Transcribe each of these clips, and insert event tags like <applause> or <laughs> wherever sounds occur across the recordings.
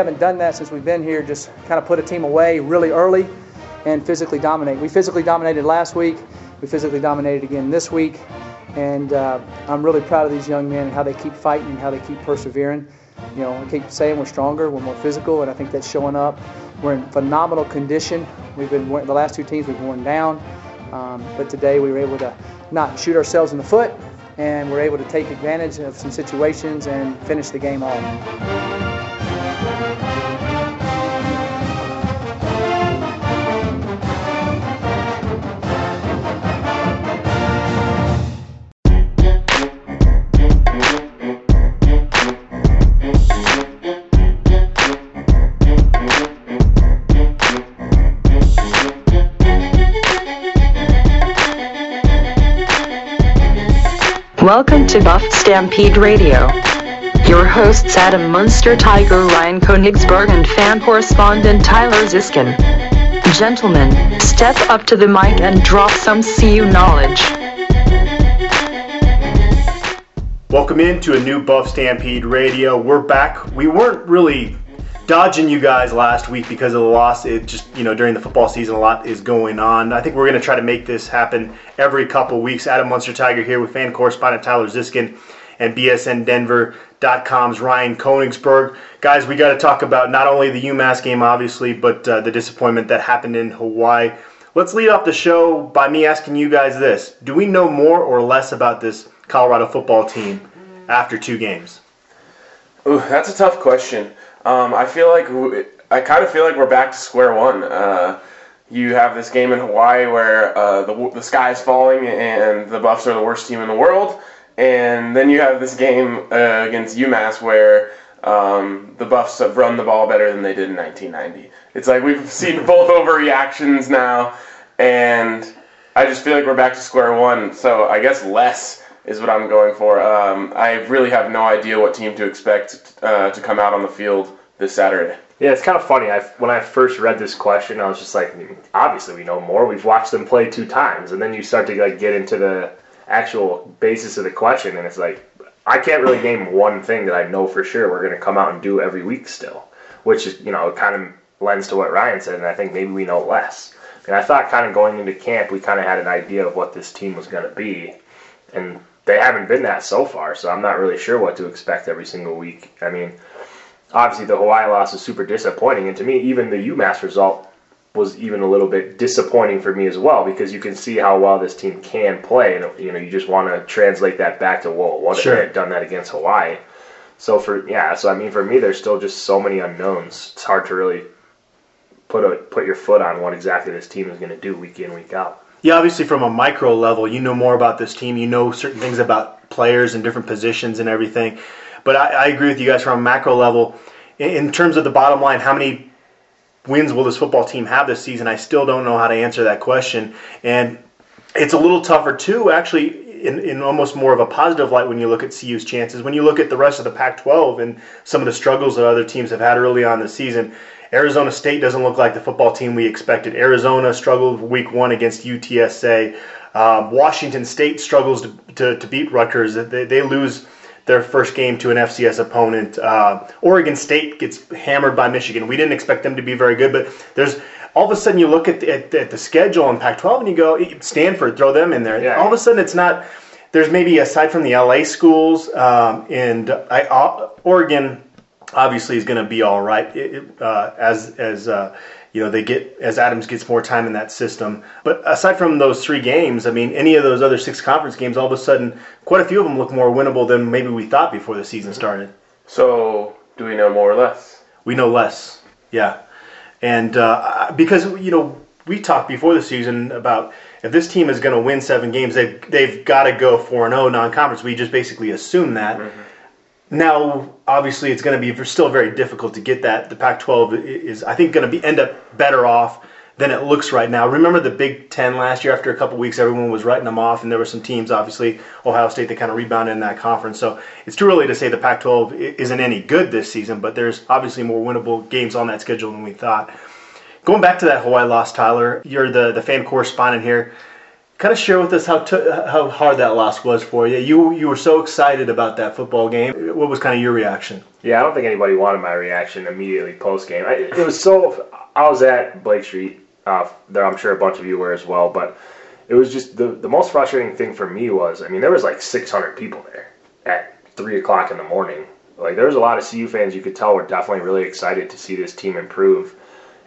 haven't done that since we've been here. Just kind of put a team away really early and physically dominate. We physically dominated last week. We physically dominated again this week. And uh, I'm really proud of these young men and how they keep fighting and how they keep persevering. You know, I keep saying we're stronger, we're more physical, and I think that's showing up. We're in phenomenal condition. We've been the last two teams we've worn down, um, but today we were able to not shoot ourselves in the foot, and we're able to take advantage of some situations and finish the game off. Welcome to Buff Stampede Radio. Your hosts Adam Munsterteger Ryan Koenigsberg and fan correspondent Tyler Ziskin. Gentlemen, step up to the mic and drop some CU knowledge. Welcome into a new Buff Stampede Radio. We're back. We weren't really dodging you guys last week because of the loss. It just, you know, during the football season, a lot is going on. I think we're going to try to make this happen every couple weeks. Adam Munsterteger here with fan correspondent Tyler Ziskin and BSNDenver.com's Ryan Koenigsberg. Guys, we got to talk about not only the UMass game, obviously, but uh, the disappointment that happened in Hawaii. Let's lead off the show by me asking you guys this Do we know more or less about this Colorado football team after two games? Ooh, that's a tough question. Um, I feel like we, I kind of feel like we're back to square one. Uh, you have this game in Hawaii where uh, the the sky is falling and the Buffs are the worst team in the world, and then you have this game uh, against UMass where um, the Buffs have run the ball better than they did in 1990. It's like we've seen <laughs> both overreactions now, and I just feel like we're back to square one. So I guess less is what I'm going for. Um, I really have no idea what team to expect uh, to come out on the field this Saturday. Yeah, it's kind of funny. I, when I first read this question, I was just like, obviously we know more. We've watched them play two times, and then you start to like get into the actual basis of the question, and it's like I can't really name one thing that I know for sure we're going to come out and do every week still, which is you know kind of lends to what Ryan said, and I think maybe we know less. And I thought kind of going into camp, we kind of had an idea of what this team was going to be, and they haven't been that so far, so I'm not really sure what to expect every single week. I mean, obviously the Hawaii loss is super disappointing, and to me, even the UMass result was even a little bit disappointing for me as well because you can see how well this team can play, and you know you just want to translate that back to well, what sure. if they had done that against Hawaii? So for yeah, so I mean for me, there's still just so many unknowns. It's hard to really put a put your foot on what exactly this team is going to do week in week out. Yeah, obviously from a micro level, you know more about this team. You know certain things about players and different positions and everything. But I, I agree with you guys from a macro level. In, in terms of the bottom line, how many wins will this football team have this season? I still don't know how to answer that question. And it's a little tougher too, actually, in, in almost more of a positive light when you look at CU's chances. When you look at the rest of the Pac 12 and some of the struggles that other teams have had early on this season, Arizona State doesn't look like the football team we expected. Arizona struggled week one against UTSA. Um, Washington State struggles to, to, to beat Rutgers. They, they, lose their first game to an FCS opponent. Uh, Oregon State gets hammered by Michigan. We didn't expect them to be very good, but there's all of a sudden you look at the, at, at the schedule in Pac-12 and you go Stanford, throw them in there. Yeah. All of a sudden it's not. There's maybe aside from the LA schools um, and I, uh, Oregon obviously is going to be all right it, uh, as as uh, you know they get as Adams gets more time in that system. But aside from those three games, I mean, any of those other six conference games, all of a sudden, quite a few of them look more winnable than maybe we thought before the season started. So, do we know more or less? We know less, yeah, and uh, because you know we talked before the season about if this team is going to win seven games, they've they've got to go four and zero oh non-conference. We just basically assume that. Mm-hmm now, obviously, it's going to be still very difficult to get that. The Pac-12 is, I think, going to be end up better off than it looks right now. Remember the Big Ten last year? After a couple weeks, everyone was writing them off, and there were some teams, obviously Ohio State, that kind of rebounded in that conference. So it's too early to say the Pac-12 isn't any good this season, but there's obviously more winnable games on that schedule than we thought. Going back to that Hawaii loss, Tyler, you're the the fan correspondent here kind of share with us how how hard that loss was for you. You you were so excited about that football game. What was kind of your reaction? Yeah, I don't think anybody wanted my reaction immediately post game. It was so. I was at Blake Street. Uh, there, I'm sure a bunch of you were as well. But it was just the the most frustrating thing for me was. I mean, there was like 600 people there at three o'clock in the morning. Like there was a lot of CU fans you could tell were definitely really excited to see this team improve.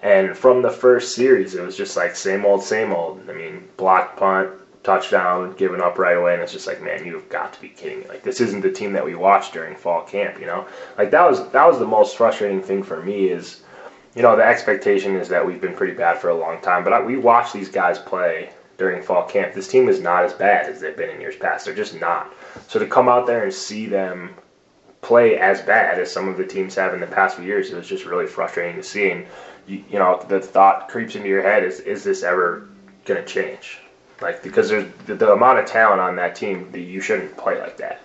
And from the first series, it was just like same old, same old. I mean, block punt, touchdown, given up right away, and it's just like, man, you've got to be kidding me! Like this isn't the team that we watched during fall camp, you know? Like that was that was the most frustrating thing for me is, you know, the expectation is that we've been pretty bad for a long time, but I, we watched these guys play during fall camp. This team is not as bad as they've been in years past. They're just not. So to come out there and see them play as bad as some of the teams have in the past few years, it was just really frustrating to see. And you, you know, the thought creeps into your head: is is this ever going to change? Like because there's the, the amount of talent on that team that you shouldn't play like that.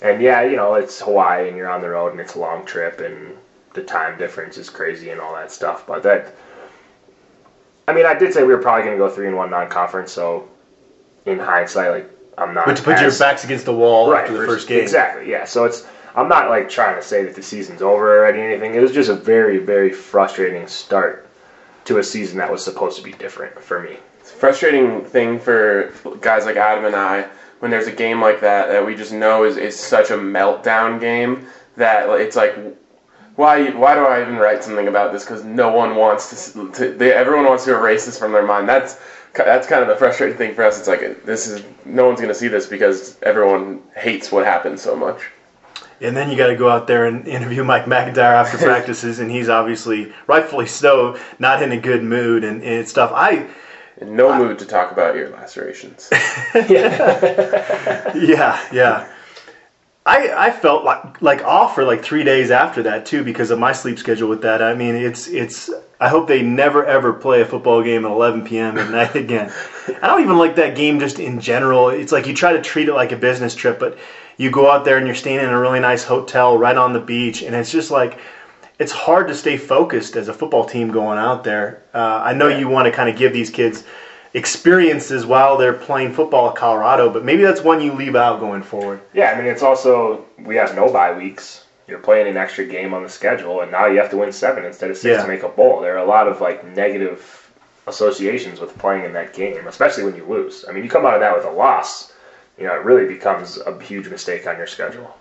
And yeah, you know, it's Hawaii and you're on the road and it's a long trip and the time difference is crazy and all that stuff. But that, I mean, I did say we were probably going to go three and one non-conference. So in hindsight, like I'm not. But to put as, your backs against the wall right, after the first- first game. Exactly. Yeah. So it's I'm not like trying to say that the season's over already. or Anything. It was just a very very frustrating start to a season that was supposed to be different for me. It's a frustrating thing for guys like Adam and I when there's a game like that that we just know is, is such a meltdown game that it's like why why do I even write something about this because no one wants to, to they, everyone wants to erase this from their mind that's that's kind of the frustrating thing for us it's like this is no one's going to see this because everyone hates what happened so much And then you got to go out there and <laughs> interview Mike MacIntyre after <laughs> practices, and he's obviously, rightfully so, not in a good mood and, and stuff. I, in no mood to talk about your lacerations <laughs> yeah, yeah. I, I felt like like off for like three days after that too because of my sleep schedule with that. I mean, it's it's. I hope they never ever play a football game at 11 p.m. at night again. I don't even like that game just in general. It's like you try to treat it like a business trip, but you go out there and you're staying in a really nice hotel right on the beach, and it's just like it's hard to stay focused as a football team going out there. Uh, I know you want to kind of give these kids experiences while they're playing football at Colorado, but maybe that's one you leave out going forward. Yeah, I mean it's also we have no bye weeks. You're playing an extra game on the schedule, and now you have to win seven instead of six Yeah. to make a bowl. There are a lot of like negative associations with playing in that game, especially when you lose. I mean, you come out of that with a loss, you know, it really becomes a huge mistake on your schedule.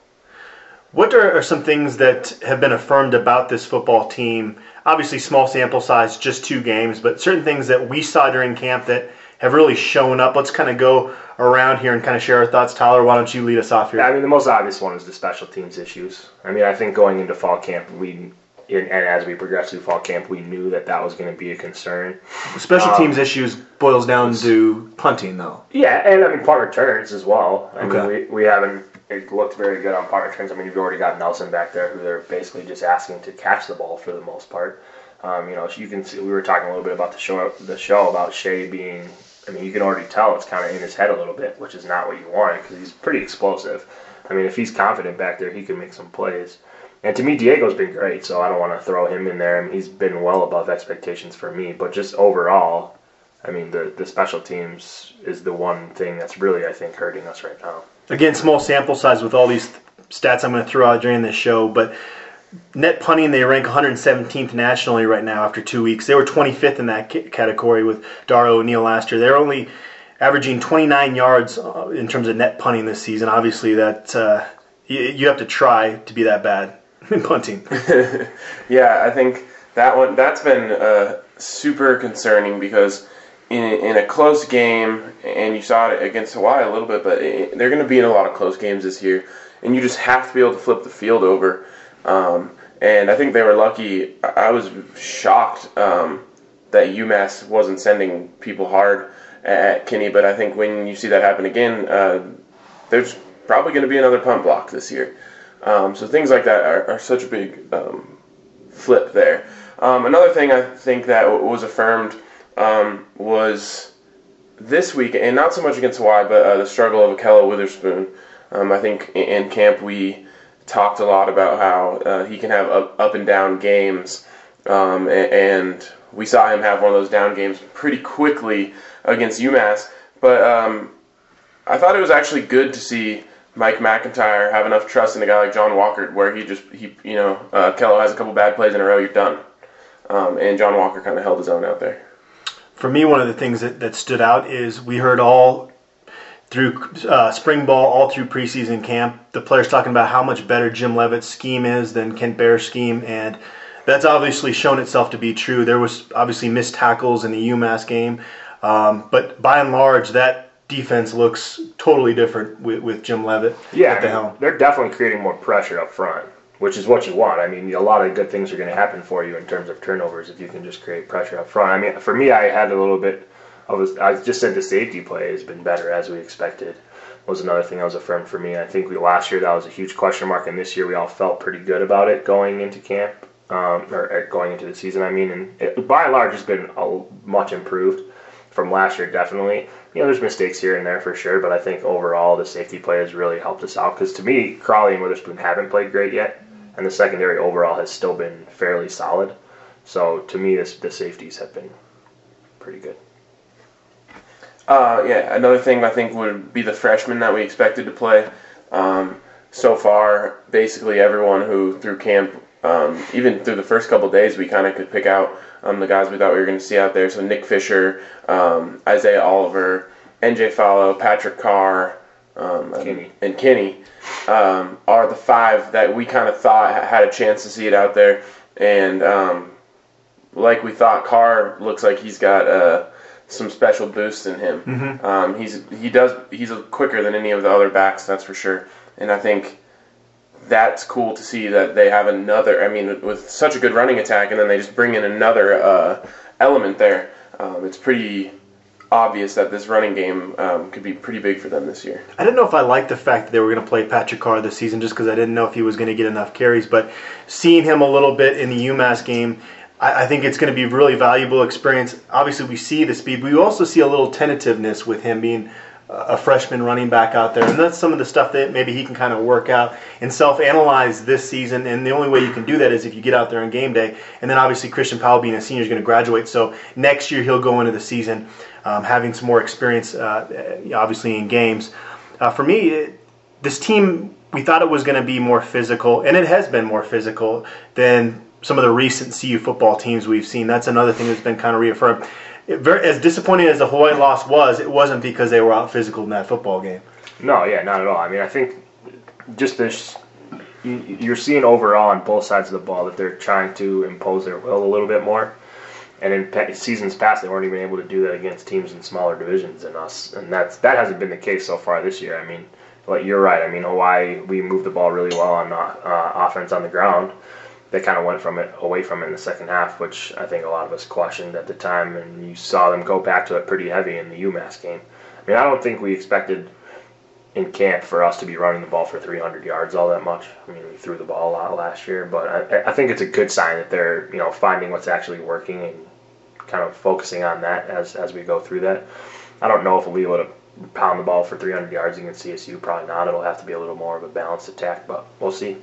What are, some things that have been affirmed about this football team? Obviously, small sample size, just two games, but certain things that we saw during camp that have really shown up. Let's kind of go around here and kind of share our thoughts. Tyler, why don't you lead us off here? I mean, the most obvious one is the special teams issues. I mean, I think going into fall camp, we and as we progressed through fall camp, we knew that that was going to be a concern. Special um, teams issues boils down to punting, though. Yeah, and I mean punt returns as well. I Okay. mean, we, we haven't it looked very good on punt returns. I mean, you've already got Nelson back there, who they're basically just asking to catch the ball for the most part. Um, you know, you can see we were talking a little bit about the show the show about Shay being. I mean, you can already tell it's kind of in his head a little bit, which is not what you want because he's pretty explosive. I mean, if he's confident back there, he can make some plays. And to me, Diego's been great, so I don't want to throw him in there. I mean, he's been well above expectations for me. But just overall, I mean, the, the special teams is the one thing that's really, I think, hurting us right now. Again, small sample size with all these stats I'm going to throw out during this show, but net punting they rank 117th nationally right now after two weeks. They were 25th in that ca- category with Darragh O'Neill last year. They're only averaging 29 yards uh, in terms of net punting this season. Obviously, that uh, you, have to try to be that bad <laughs> punting. <laughs> Yeah, I think that one that's been uh, super concerning because in in a close game, and you saw it against Hawaii a little bit, but it, they're going to be in a lot of close games this year, and you just have to be able to flip the field over. Um, and I think they were lucky. I was shocked um, that UMass wasn't sending people hard at Kinney, but I think when you see that happen again, uh, there's probably going to be another punt block this year. Um, so things like that are, are such a big um, flip there. Um, another thing I think that w- was affirmed um, was this week, and not so much against Hawaii, but uh, the struggle of Akello Witherspoon. Um, I think in, camp we talked a lot about how uh, he can have up, up and down games, um, and we saw him have one of those down games pretty quickly against UMass. But I thought it was actually good to see Mike MacIntyre have enough trust in a guy like John Walker where he just he you know uh, Kello has a couple bad plays in a row, you're done. Um, and John Walker kind of held his own out there. For me, one of the things that, that stood out is we heard all through uh, spring ball, all through preseason camp, the players talking about how much better Jim Leavitt's scheme is than Kent Baer's scheme, and that's obviously shown itself to be true. There was obviously missed tackles in the UMass game, um, but by and large, that defense looks totally different with, with Jim Leavitt Yeah, at the helm. they're definitely creating more pressure up front, which is what you want. I mean, a lot of good things are going to happen for you in terms of turnovers if you can just create pressure up front. I mean, for me, I had a little bit of a, I just said the safety play has been better as we expected. Was another thing that was affirmed for me. I think we last year that was a huge question mark, and this year we all felt pretty good about it going into camp um, or, or going into the season. I mean, and it, by and large, it's been a, much improved from last year, definitely. You know, there's mistakes here and there for sure, but I think overall the safety play has really helped us out. Because to me, Crawley and Witherspoon haven't played great yet, and the secondary overall has still been fairly solid. So to me, this, the safeties have been pretty good. Uh, yeah, another thing I think would be the freshmen that we expected to play. Um, so far, basically everyone who through camp, um, even through the first couple days, we kind of could pick out um, the guys we thought we were going to see out there. So Nick Fisher, um, Isaiah Oliver, NJ Fallow, Patrick Carr, um, Kinney. and Kenny um, are the five that we kind of thought had a chance to see it out there. And um, like we thought, Carr looks like he's got uh, some special boost in him. Um, he's he does he's quicker than any of the other backs, that's for sure. And I think that's cool to see that they have another. I mean, with such a good running attack, and then they just bring in another uh, element there. Um, it's pretty obvious that this running game um, could be pretty big for them this year. I didn't know if I liked the fact that they were going to play Patrick Carr this season just because I didn't know if he was going to get enough carries. But seeing him a little bit in the UMass game, I, I think it's going to be a really valuable experience. Obviously, we see the speed, but we also see a little tentativeness with him being a freshman running back out there. And that's some of the stuff that maybe he can kind of work out and self analyze this season. And the only way you can do that is if you get out there on game day. And then obviously, Christian Powell being a senior is going to graduate. So next year, he'll go into the season um, having some more experience, uh, obviously, in games. Uh, for me, it, this team, we thought it was going to be more physical, and it has been more physical than some of the recent CU football teams we've seen. That's another thing that's been kind of reaffirmed. It, as disappointing as the Hawaii loss was, it wasn't because they were out physical in that football game. No, yeah, not at all. I mean, I think just this, you- you're seeing overall on both sides of the ball that they're trying to impose their will a little bit more. And in seasons past, they weren't even able to do that against teams in smaller divisions than us, and that's that hasn't been the case so far this year. I mean, like you're right. I mean, Hawaii, we moved the ball really well on uh, offense on the ground. They kind of went from it away from it in the second half, which I think a lot of us questioned at the time, and you saw them go back to it pretty heavy in the UMass game. I mean, I don't think we expected in camp for us to be running the ball for 300 yards all that much. I mean, we threw the ball a lot last year, but I, I think it's a good sign that they're you know finding what's actually working and kind of focusing on that as as we go through that. I don't know if we'll be able to pound the ball for 300 yards against CSU. Probably not. It'll have to be a little more of a balanced attack, but we'll see.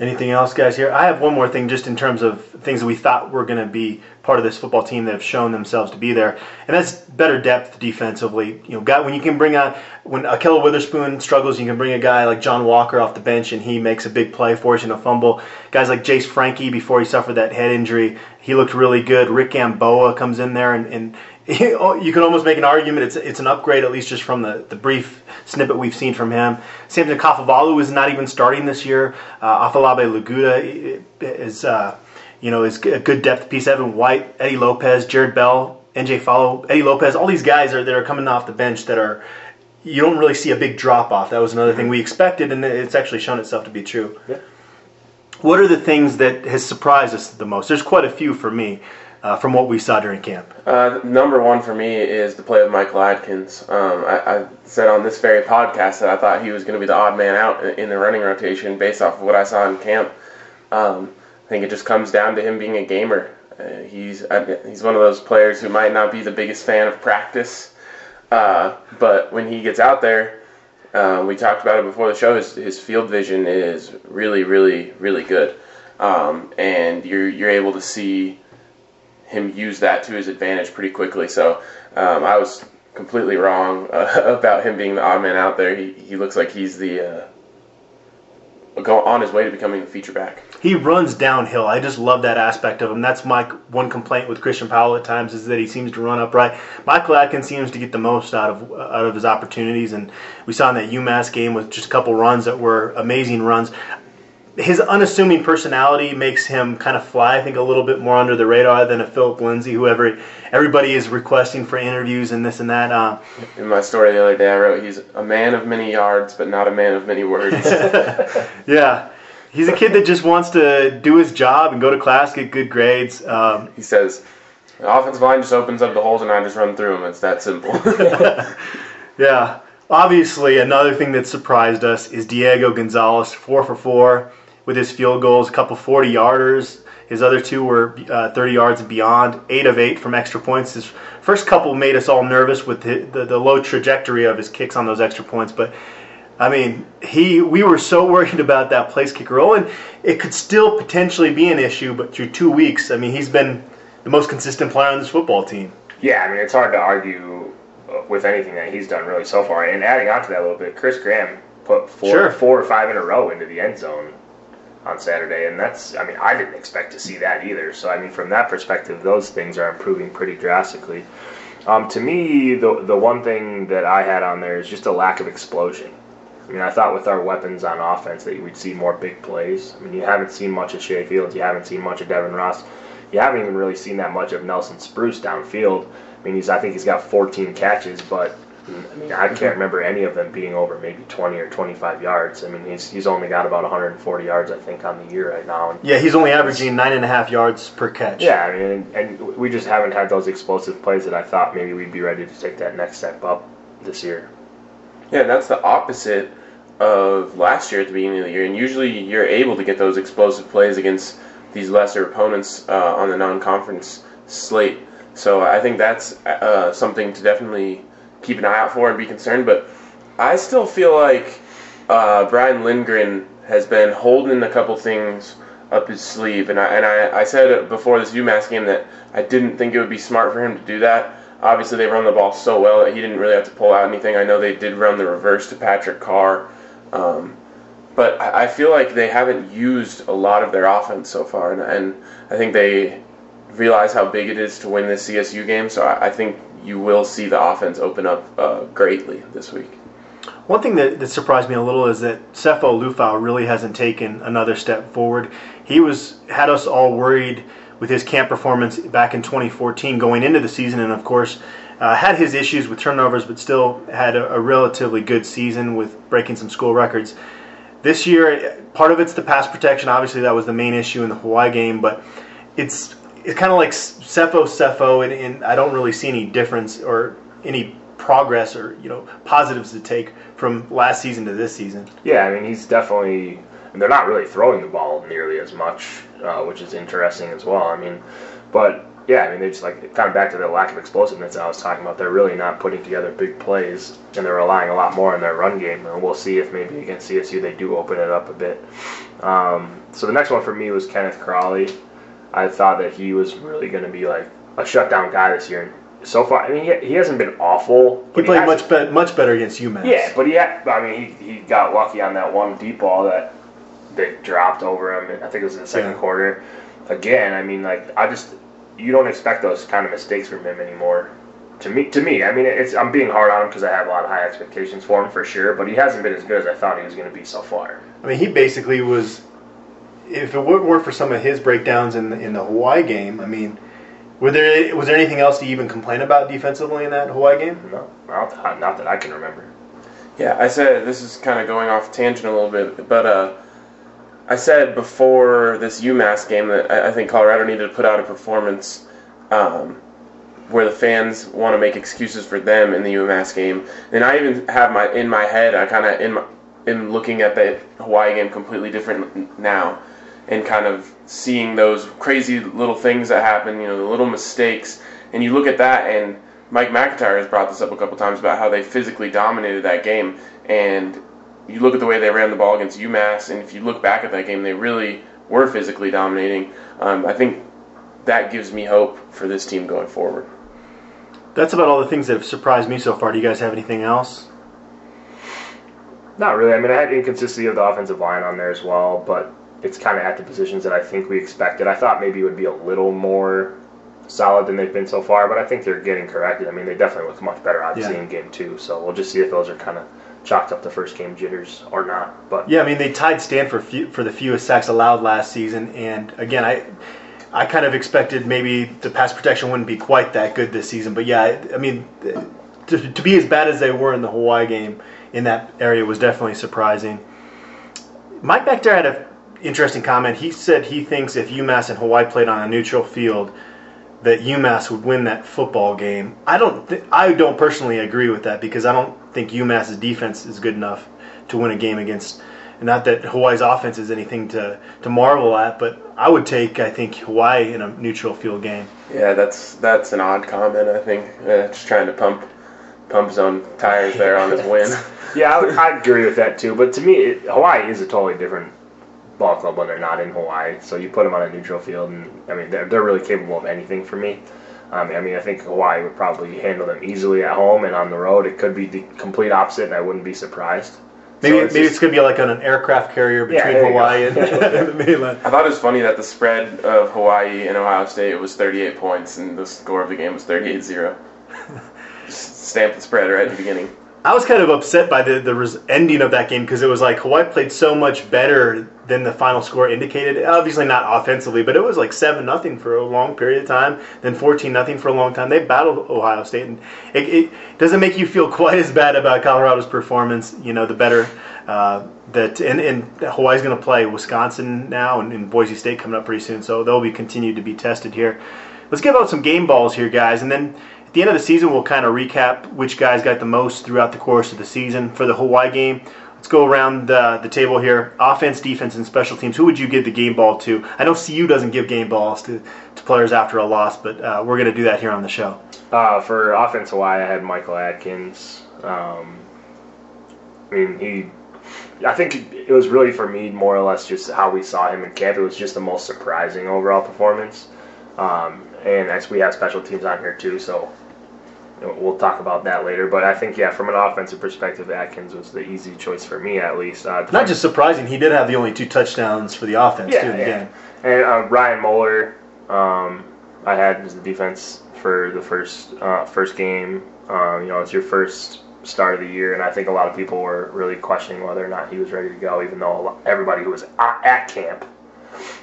Anything else, guys? Here, I have one more thing, just in terms of things that we thought were going to be part of this football team that have shown themselves to be there, and that's better depth defensively. You know, guy when you can bring out when Akello Witherspoon struggles, you can bring a guy like John Walker off the bench, and he makes a big play, forcing a fumble. Guys like Jace Frankie, before he suffered that head injury, he looked really good. Rick Gamboa comes in there, and, and <laughs> you can almost make an argument it's it's an upgrade at least just from the, the brief snippet we've seen from him. Samson Kafovalu is not even starting this year. Uh, Afolabi Laguda is uh, you know is a good depth piece. Evan White, Eddie Lopez, Jared Bell, NJ Follow, Eddie Lopez. All these guys are that are coming off the bench that are you don't really see a big drop off. That was another thing we expected, and it's actually shown itself to be true. Yeah. What are the things that has surprised us the most? There's quite a few for me uh, from what we saw during camp. Uh, number one for me is the play of Michael Adkins. Um, I, I said on this very podcast that I thought he was going to be the odd man out in the running rotation based off of what I saw in camp. Um, I think it just comes down to him being a gamer. Uh, he's he's one of those players who might not be the biggest fan of practice, uh, but when he gets out there, uh, we talked about it before the show. His, his field vision is really, really, really good, um, and you're you're able to see him use that to his advantage pretty quickly. So um, I was completely wrong <laughs> uh, about him being the odd man out there. He, he looks like he's the uh, go on his way to becoming the feature back. He runs downhill. I just love that aspect of him. That's my one complaint with Christian Powell at times is that he seems to run upright. Michael Adkins seems to get the most out of out of his opportunities, and we saw in that UMass game with just a couple runs that were amazing runs his unassuming personality makes him kind of fly, I think, a little bit more under the radar than a Phillip Lindsay, who every, everybody is requesting for interviews and this and that. Uh, In my story the other day, I wrote he's a man of many yards, but not a man of many words. <laughs> <laughs> yeah. He's a kid that just wants to do his job and go to class, get good grades. Um, he says, the offensive line just opens up the holes and I just run through them. It's that simple. <laughs> yeah. Obviously, another thing that surprised us is Diego Gonzalez, four for four with his field goals, a couple 40 yarders. His other two were uh, 30 yards and beyond, eight of eight from extra points. His first couple made us all nervous with the, the, the low trajectory of his kicks on those extra points, but I mean, he we were so <laughs> worried about that place kicker role, and it could still potentially be an issue. But through two weeks, I mean, he's been the most consistent player on this football team. Yeah, I mean, it's hard to argue uh, with anything that he's done really so far. And adding on to that a little bit, Chris Graham put four, sure. four or five in a row into the end zone on Saturday, and that's I mean I didn't expect to see that either. So I mean from that perspective, those things are improving pretty drastically. Um, to me, the the one thing that I had on there is just a lack of explosion. I mean, I thought with our weapons on offense that we'd see more big plays. I mean, you haven't seen much of Shay Fields, you haven't seen much of Devin Ross, you haven't even really seen that much of Nelson Spruce downfield. I mean, he's I think he's got 14 catches, but I mean, I can't remember any of them being over maybe 20 or 25 yards. I mean, he's he's only got about 140 yards, I think, on the year right now. And yeah, he's only averaging nine and a half yards per catch. Yeah, I mean, and, and we just haven't had those explosive plays that I thought maybe we'd be ready to take that next step up this year. Yeah, that's the opposite of last year at the beginning of the year. And usually you're able to get those explosive plays against these lesser opponents uh, on the non-conference slate. So I think that's uh, something to definitely keep an eye out for and be concerned. But I still feel like uh, Brian Lindgren has been holding a couple things up his sleeve, and I and I, I said before this UMass game that I didn't think it would be smart for him to do that. Obviously, they run the ball so well that he didn't really have to pull out anything. I know they did run the reverse to Patrick Carr, um, but I, feel like they haven't used a lot of their offense so far, and, and I think they realize how big it is to win this CSU game. So I, I think you will see the offense open up uh, greatly this week. One thing that, that, surprised me a little is that Sefo Liufau really hasn't taken another step forward. He was had us all worried with his camp performance back in 2014 going into the season, and of course uh, had his issues with turnovers, but still had a, a, relatively good season with breaking some school records. This year, part of it's the pass protection. Obviously, that was the main issue in the Hawaii game, but it's it's kind of like Sefo Sefo, and, and I don't really see any difference or any progress or you know positives to take from last season to this season. Yeah, I mean he's definitely. And they're not really throwing the ball nearly as much, uh, which is interesting as well. I mean, but yeah, I mean they just like kind of back to the lack of explosiveness I was talking about. They're really not putting together big plays, and they're relying a lot more on their run game. And we'll see if maybe against CSU they do open it up a bit. Um, so the next one for me was Kenneth Crawley. I thought that he was really going to be like a shutdown guy this year. So far, I mean, he, he hasn't been awful. He played he much be- much better against UMass. Yeah, but he had, I mean, he, he got lucky on that one deep ball that they dropped over him. I think it was in the second yeah. quarter. Again, I mean, like I just you don't expect those kind of mistakes from him anymore. To me, to me, I mean, it's I'm being hard on him because I have a lot of high expectations for him for sure. But he hasn't been as good as I thought he was going to be so far. I mean, he basically was if it wouldn't for some of his breakdowns in the, in the Hawaii game, I mean, were there was there anything else to even complain about defensively in that Hawaii game? No, not, not that I can remember. Yeah, I said this is kind of going off tangent a little bit, but uh, I said before this UMass game that I, I think Colorado needed to put out a performance um, where the fans want to make excuses for them in the UMass game. And I even have my in my head, I kind of in my in looking at the Hawaii game completely different now and kind of seeing those crazy little things that happen, you know, the little mistakes. And you look at that, and Mike MacIntyre has brought this up a couple times about how they physically dominated that game. And you look at the way they ran the ball against UMass, and if you look back at that game, they really were physically dominating. Um, I think that gives me hope for this team going forward. that's about all the things that have surprised me so far. Do you guys have anything else? Not really. I mean, I had inconsistency of the offensive line on there as well, but it's kind of at the positions that I think we expected. I thought maybe it would be a little more solid than they've been so far, but I think they're getting corrected. I mean, they definitely look much better, obviously, Yeah. in game two. So we'll just see if those are kind of chalked up the first game jitters or not. But Yeah, I mean they tied Stanford few, for the fewest sacks allowed last season, and again, I I kind of expected maybe the pass protection wouldn't be quite that good this season, but yeah, I, I mean to, to be as bad as they were in the Hawaii game in that area was definitely surprising. Mike Bector had an interesting comment. He said he thinks if UMass and Hawaii played on a neutral field, that UMass would win that football game. I don't. Th- I don't personally agree with that because I don't think UMass's defense is good enough to win a game against. Not that Hawaii's offense is anything to, to marvel at, but I would take I think Hawaii in a neutral field game. Yeah, that's that's an odd comment. I think uh, just trying to pump pump his own tires there on his win. <laughs> yeah, I, I agree with that too. But to me, it, Hawaii is a totally different ball club when they're not in Hawaii. So you put them on a neutral field, and I mean, they're, they're really capable of anything for me. Um, I mean, I think Hawaii would probably handle them easily at home and on the road. It could be the complete opposite, and I wouldn't be surprised. Maybe So maybe it's going to be like on an aircraft carrier between there you Hawaii and, and <laughs> <laughs> the mainland. I thought it was funny that the spread of Hawaii and Ohio State was 38 points, and the score of the game was 38-0. <laughs> Just stamp the spread right at the beginning. I was kind of upset by the the res- ending of that game because it was like Hawaii played so much better than the final score indicated. Obviously not offensively, but it was like seven nothing for a long period of time, then fourteen nothing for a long time. They battled Ohio State, and it, it doesn't make you feel <laughs> quite as bad about Colorado's performance. You know, the better uh, that and, and Hawaii's going to play Wisconsin now and, and Boise State coming up pretty soon, so they'll be continued to be tested here. Let's give out some game balls here, guys, and then at the end of the season, we'll kind of recap which guys got the most throughout the course of the season. For the Hawaii game, let's go around uh, the table here. Offense, defense, and special teams. Who would you give the game ball to? I know CU doesn't give game balls to, to players after a loss, but uh, we're going to do that here on the show. Uh, for offense Hawaii, I had Michael Adkins. Um, I mean, he. I think it was really for me more or less just how we saw him in camp. It was just the most surprising overall performance. Um, and as we have special teams on here too, so we'll talk about that later. But I think yeah, from an offensive perspective, Adkins was the easy choice for me at least. Uh, Not just surprising, he did have the only two touchdowns for the offense too in the yeah. game. And uh, Ryan Moeller, um, I had as the defense for the first uh, first game. Um, you know, it's your first start of the year, and I think a lot of people were really questioning whether or not he was ready to go, even though a lot, everybody who was at camp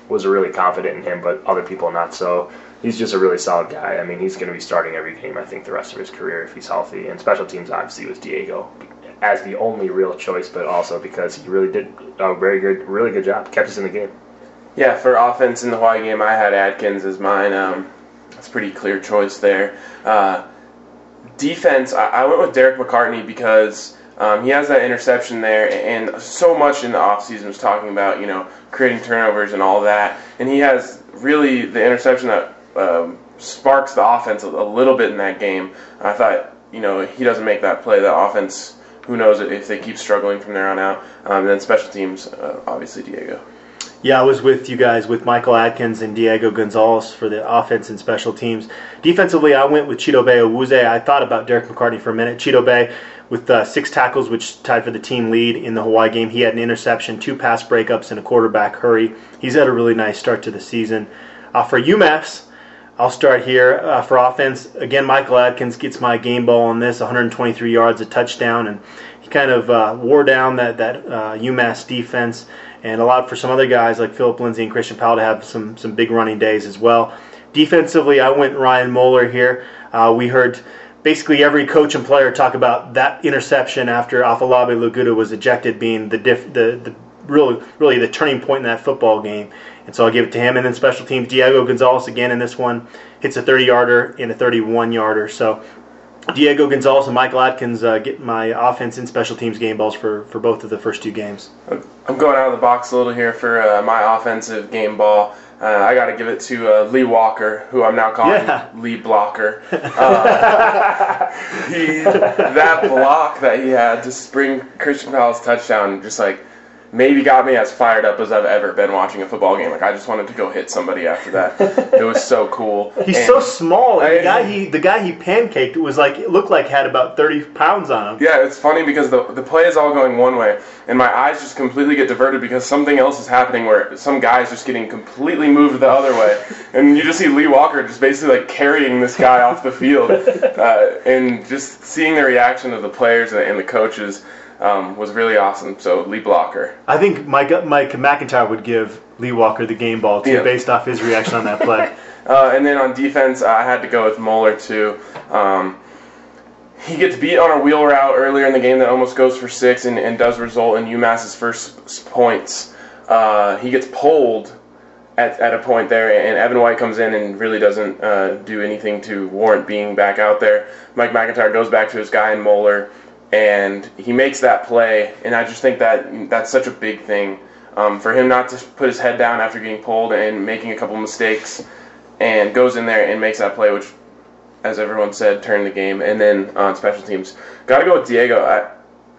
was really confident in him, but other people not so. He's just a really solid guy. I mean, he's going to be starting every game, I think, the rest of his career if he's healthy. And special teams, obviously, was Diego as the only real choice, but also because he really did a very good, really good job, kept us in the game. Yeah, for offense in the Hawaii game, I had Adkins as mine. Um, that's pretty clear choice there. Uh, defense, I, I went with Derek McCartney because um, he has that interception there, and so much in the offseason was talking about, you know, creating turnovers and all that. And he has really the interception that um, sparks the offense a, little bit in that game. I thought, you know, he doesn't make that play, the offense, who knows if they keep struggling from there on out. Um, and then special teams, uh, obviously Diego. Yeah, I was with you guys with Michael Adkins and Diego Gonzalez for the offense and special teams. Defensively, I went with Chidobe Awuzie. I thought about Derek McCartney for a minute. Cheeto Bay with uh, six tackles, which tied for the team lead in the Hawaii game. He had an interception, two pass breakups, and a quarterback hurry. He's had a really nice start to the season. Uh, for UMass, I'll start here uh, for offense. Again, Michael Adkins gets my game ball on this, 123 yards, a touchdown, and he kind of uh, wore down that that uh, UMass defense, and allowed for some other guys like Phillip Lindsay and Christian Powell to have some some big running days as well. Defensively, I went Ryan Moeller here. Uh, we heard basically every coach and player talk about that interception after Afolabi Laguda was ejected being the diff, the the really really the turning point in that football game. And so I'll give it to him. And then special teams, Diego Gonzalez again in this one hits a 30 yarder and a 31 yarder. So Diego Gonzalez and Michael Adkins uh, get my offense and special teams game balls for, for both of the first two games. I'm going out of the box a little here for uh, my offensive game ball. Uh, I got to give it to uh, Lee Walker, who I'm now calling Yeah. <laughs> Lee Blocker. <laughs> Uh, <laughs> he, that block that he had to spring Christian Powell's touchdown, just like maybe got me as fired up as I've ever been watching a football game. Like I just wanted to go hit somebody after that. it was so cool. <laughs> He's And- so small. And the guy he the guy he pancaked was like it looked like had about thirty pounds on him. Yeah, it's funny because the the play is all going one way, and my eyes just completely get diverted because something else is happening where some guy's just getting completely moved the other way, <laughs> and you just see Lee Walker just basically like carrying this guy off the field, <laughs> uh, and just seeing the reaction of the players and the coaches um, was really awesome. So Lee Blocker. I think Mike Mike MacIntyre would give Lee Walker the game ball too, Yeah. based off his reaction on that play. <laughs> Uh, and then on defense, I had to go with Moeller too. Um, he gets beat on a wheel route earlier in the game that almost goes for six and, and does result in UMass's first points. Uh, he gets pulled at, at a point there, and Evan White comes in and really doesn't uh, do anything to warrant being back out there. Mike MacIntyre goes back to his guy in Moeller, and he makes that play. And I just think that that's such a big thing um, for him not to put his head down after getting pulled and making a couple mistakes, and goes in there and makes that play, which, as everyone said, turned the game. And then on special teams, got to go with Diego. I,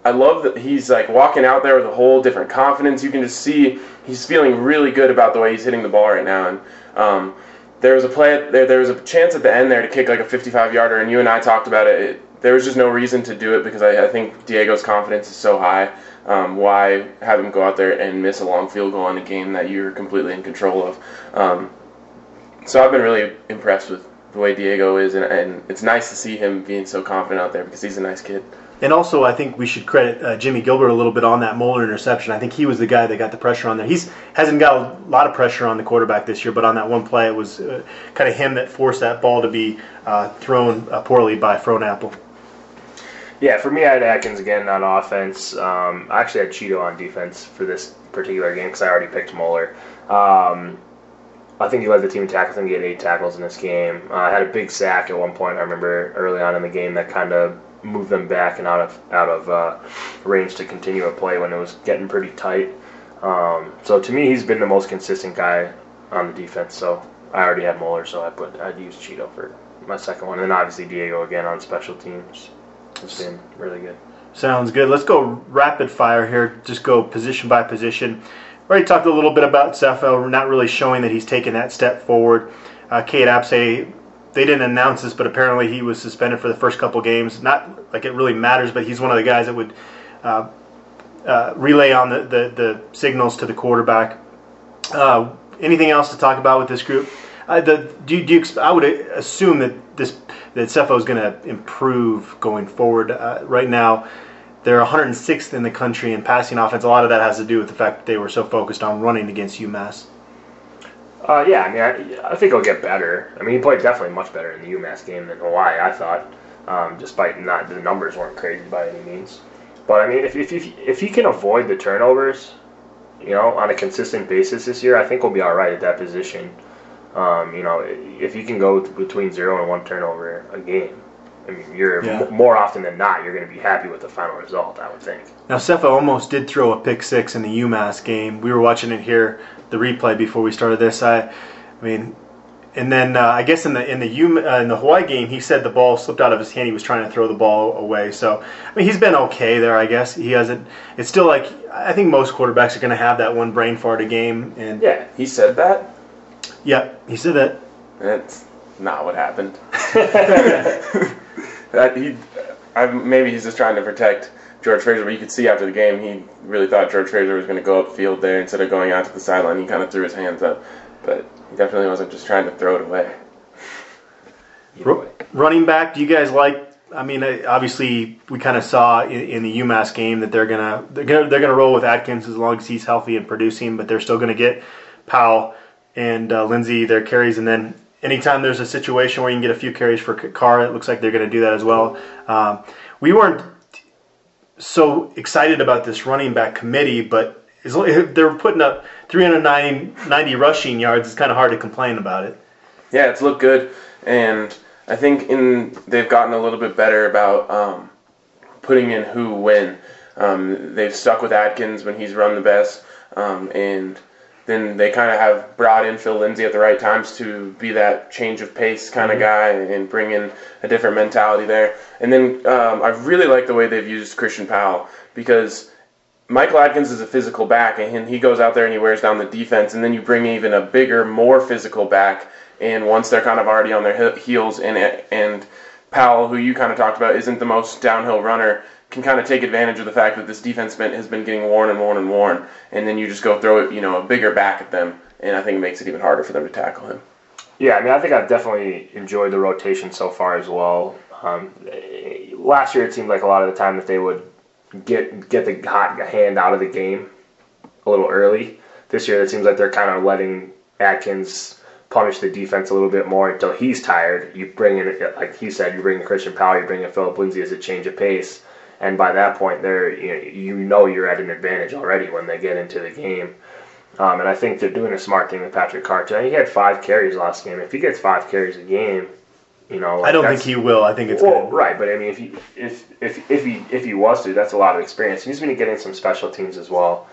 I love that he's like walking out there with a whole different confidence. You can just see he's feeling really good about the way he's hitting the ball right now. And um, there was a play, there, there was a chance at the end there to kick like a 55 yarder, and you and I talked about it. it there was just no reason to do it because I, I think Diego's confidence is so high. Um, why have him go out there and miss a long field goal in a game that you're completely in control of? Um, so I've been really impressed with the way Diego is, and, and it's nice to see him being so confident out there because he's a nice kid. And also, I think we should credit uh, Jimmy Gilbert a little bit on that Moeller interception. I think he was the guy that got the pressure on there. He's hasn't got a lot of pressure on the quarterback this year, but on that one play, it was uh, kind of him that forced that ball to be uh, thrown uh, poorly by Frohnapfel. Yeah, for me, I had Adkins again on offense. Um, I actually had Cheeto on defense for this particular game because I already picked Moeller. Um, I think he led the team in tackles and he had eight tackles in this game. Uh, I had a big sack at one point. I remember early on in the game that kind of moved them back and out of out of uh, range to continue a play when it was getting pretty tight. Um, so to me, he's been the most consistent guy on the defense. So I already had Moeller, so I put I'd use Cheeto for my second one, and then obviously Diego again on special teams. It's been really good. Sounds good. Let's go rapid fire here. Just go position by position. Already talked a little bit about Sefo, not really showing that he's taken that step forward. Uh, Cade Apsay, they didn't announce this, but apparently he was suspended for the first couple games. Not like it really matters, but he's one of the guys that would uh, uh, relay on the, the, the signals to the quarterback. Uh, anything else to talk about with this group? Uh, the, do, do you, I would assume that this that Sefo is going to improve going forward. Uh, right now, they're 106th in the country in passing offense. A lot of that has to do with the fact that they were so focused on running against UMass. Uh, yeah, I mean, I, I think he'll get better. I mean, he played definitely much better in the UMass game than Hawaii, I thought, um, despite not the numbers weren't crazy by any means. But I mean, if, if, if, if he can avoid the turnovers, you know, on a consistent basis this year, I think we'll be all right at that position. Um, you know, if you can go between zero and one turnover a game, I mean, you're Yeah. m- more often than not, you're going to be happy with the final result. I would think. Now, Sefo almost did throw a pick six in the UMass game. We were watching it here, the replay before we started this. I, I mean, and then uh, I guess in the in the U, uh, in the Hawaii game, he said the ball slipped out of his hand. He was trying to throw the ball away. So I mean, he's been okay there. I guess he hasn't. It's still like I think most quarterbacks are going to have that one brain fart a game. And Yeah, He said that. Yeah, he said that. That's not what happened. that <laughs> <laughs> he, I, maybe he's just trying to protect George Frazier, but you could see after the game he really thought George Frazier was going to go upfield there instead of going out to the sideline. He kind of threw his hands up, but he definitely wasn't just trying to throw it away. either way. Running back, do you guys like? I mean, uh, obviously, we kind of saw in, in the UMass game that they're gonna they're gonna they're gonna roll with Adkins as long as he's healthy and producing, but they're still gonna get Powell and uh, Lindsay their carries, and then anytime there's a situation where you can get a few carries for Carr, it looks like they're gonna do that as well. Um, we weren't so excited about this running back committee, but <laughs> they're putting up 390 rushing yards. It's kind of hard to complain about it. Yeah, it's looked good, and I think in they've gotten a little bit better about um, putting in who when. Um, they've stuck with Adkins when he's run the best, um, and then they kind of have brought in Phil Lindsay at the right times to be that change of pace kind of guy and bring in a different mentality there. And then um, I really like the way they've used Christian Powell because Michael Adkins is a physical back, and he goes out there and he wears down the defense, and then you bring even a bigger, more physical back, and once they're kind of already on their he- heels, and and Powell, who you kind of talked about, isn't the most downhill runner, can kind of take advantage of the fact that this defense has been getting worn and worn and worn, and then you just go throw it, you know, a bigger back at them, and I think it makes it even harder for them to tackle him. Yeah, I mean, I think I've definitely enjoyed the rotation so far as well. Um, last year, it seemed like a lot of the time that they would get get the hot hand out of the game a little early. This year, it seems like they're kind of letting Adkins punish the defense a little bit more until he's tired. You bring in, like he said, you bring in Christian Powell, you bring in Phillip Lindsay as a change of pace, and by that point, they're you know, you know you're at an advantage already when they get into the game. Um, and I think they're doing a smart thing with Patrick Carter. He had five carries last game. If he gets five carries a game, you know, I don't think he will. I think it's well, good. right, but I mean, if he if if if he if he was to, that's a lot of experience. He's going to get in some special teams as well.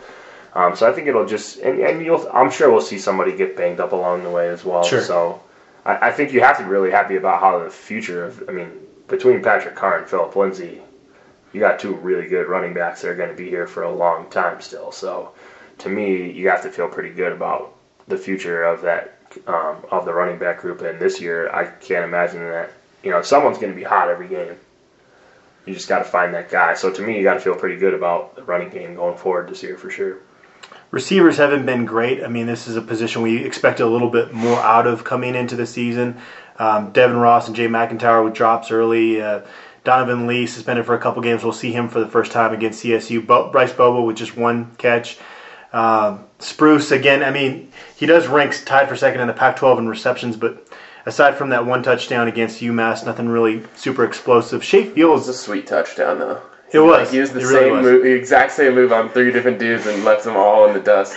Um, so I think it'll just and, and you'll I'm sure we'll see somebody get banged up along the way as well. Sure. So I, I think you have to be really happy about how the future of I mean between Patrick Carr and Phillip Lindsay, you got two really good running backs that are going to be here for a long time still. So to me, you have to feel pretty good about the future of that um, of the running back group. And this year, I can't imagine that you know someone's going to be hot every game. You just got to find that guy. So to me, you got to feel pretty good about the running game going forward this year for sure. Receivers haven't been great. I mean, this is a position we expected a little bit more out of coming into the season. Um, Devin Ross and Jay MacIntyre with drops early. Uh, Donovan Lee suspended for a couple games. We'll see him for the first time against CSU. Bo- Bryce Bobo with just one catch. Um, Spruce again. I mean, he does rank tied for second in the Pac-12 in receptions, but aside from that one touchdown against UMass, nothing really super explosive. Shay It Fields, was a sweet touchdown, though. It was. Like, he used the It really same was. move, the exact same move on three different dudes and left them all in the dust.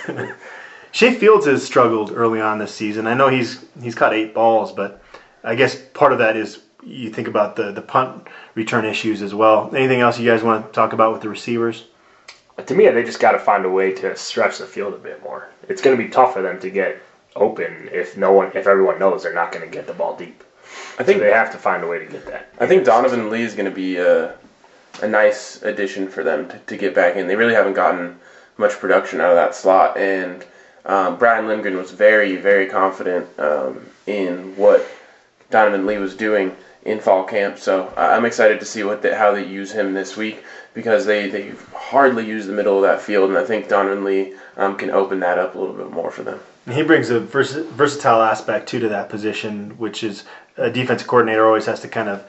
<laughs> Shay Fields has struggled early on this season. I know he's he's caught eight balls, but I guess part of that is you think about the the punt return issues as well. Anything else you guys want to talk about with the receivers? to me, they just got to find a way to stretch the field a bit more. It's going to be tough for them to get open if no one, if everyone knows they're not going to get the ball deep. I think So they have to find a way to get that. I think Donovan Lee is going to be a, a nice addition for them to, to get back in. They really haven't gotten much production out of that slot, and um, Brian Lindgren was very, very confident um, in what Donovan Lee was doing in fall camp. So I'm excited to see what the, how they use him this week because they, they hardly use the middle of that field, and I think Donovan Lee um, can open that up a little bit more for them. He brings a vers- versatile aspect too to that position, which is a defensive coordinator always has to kind of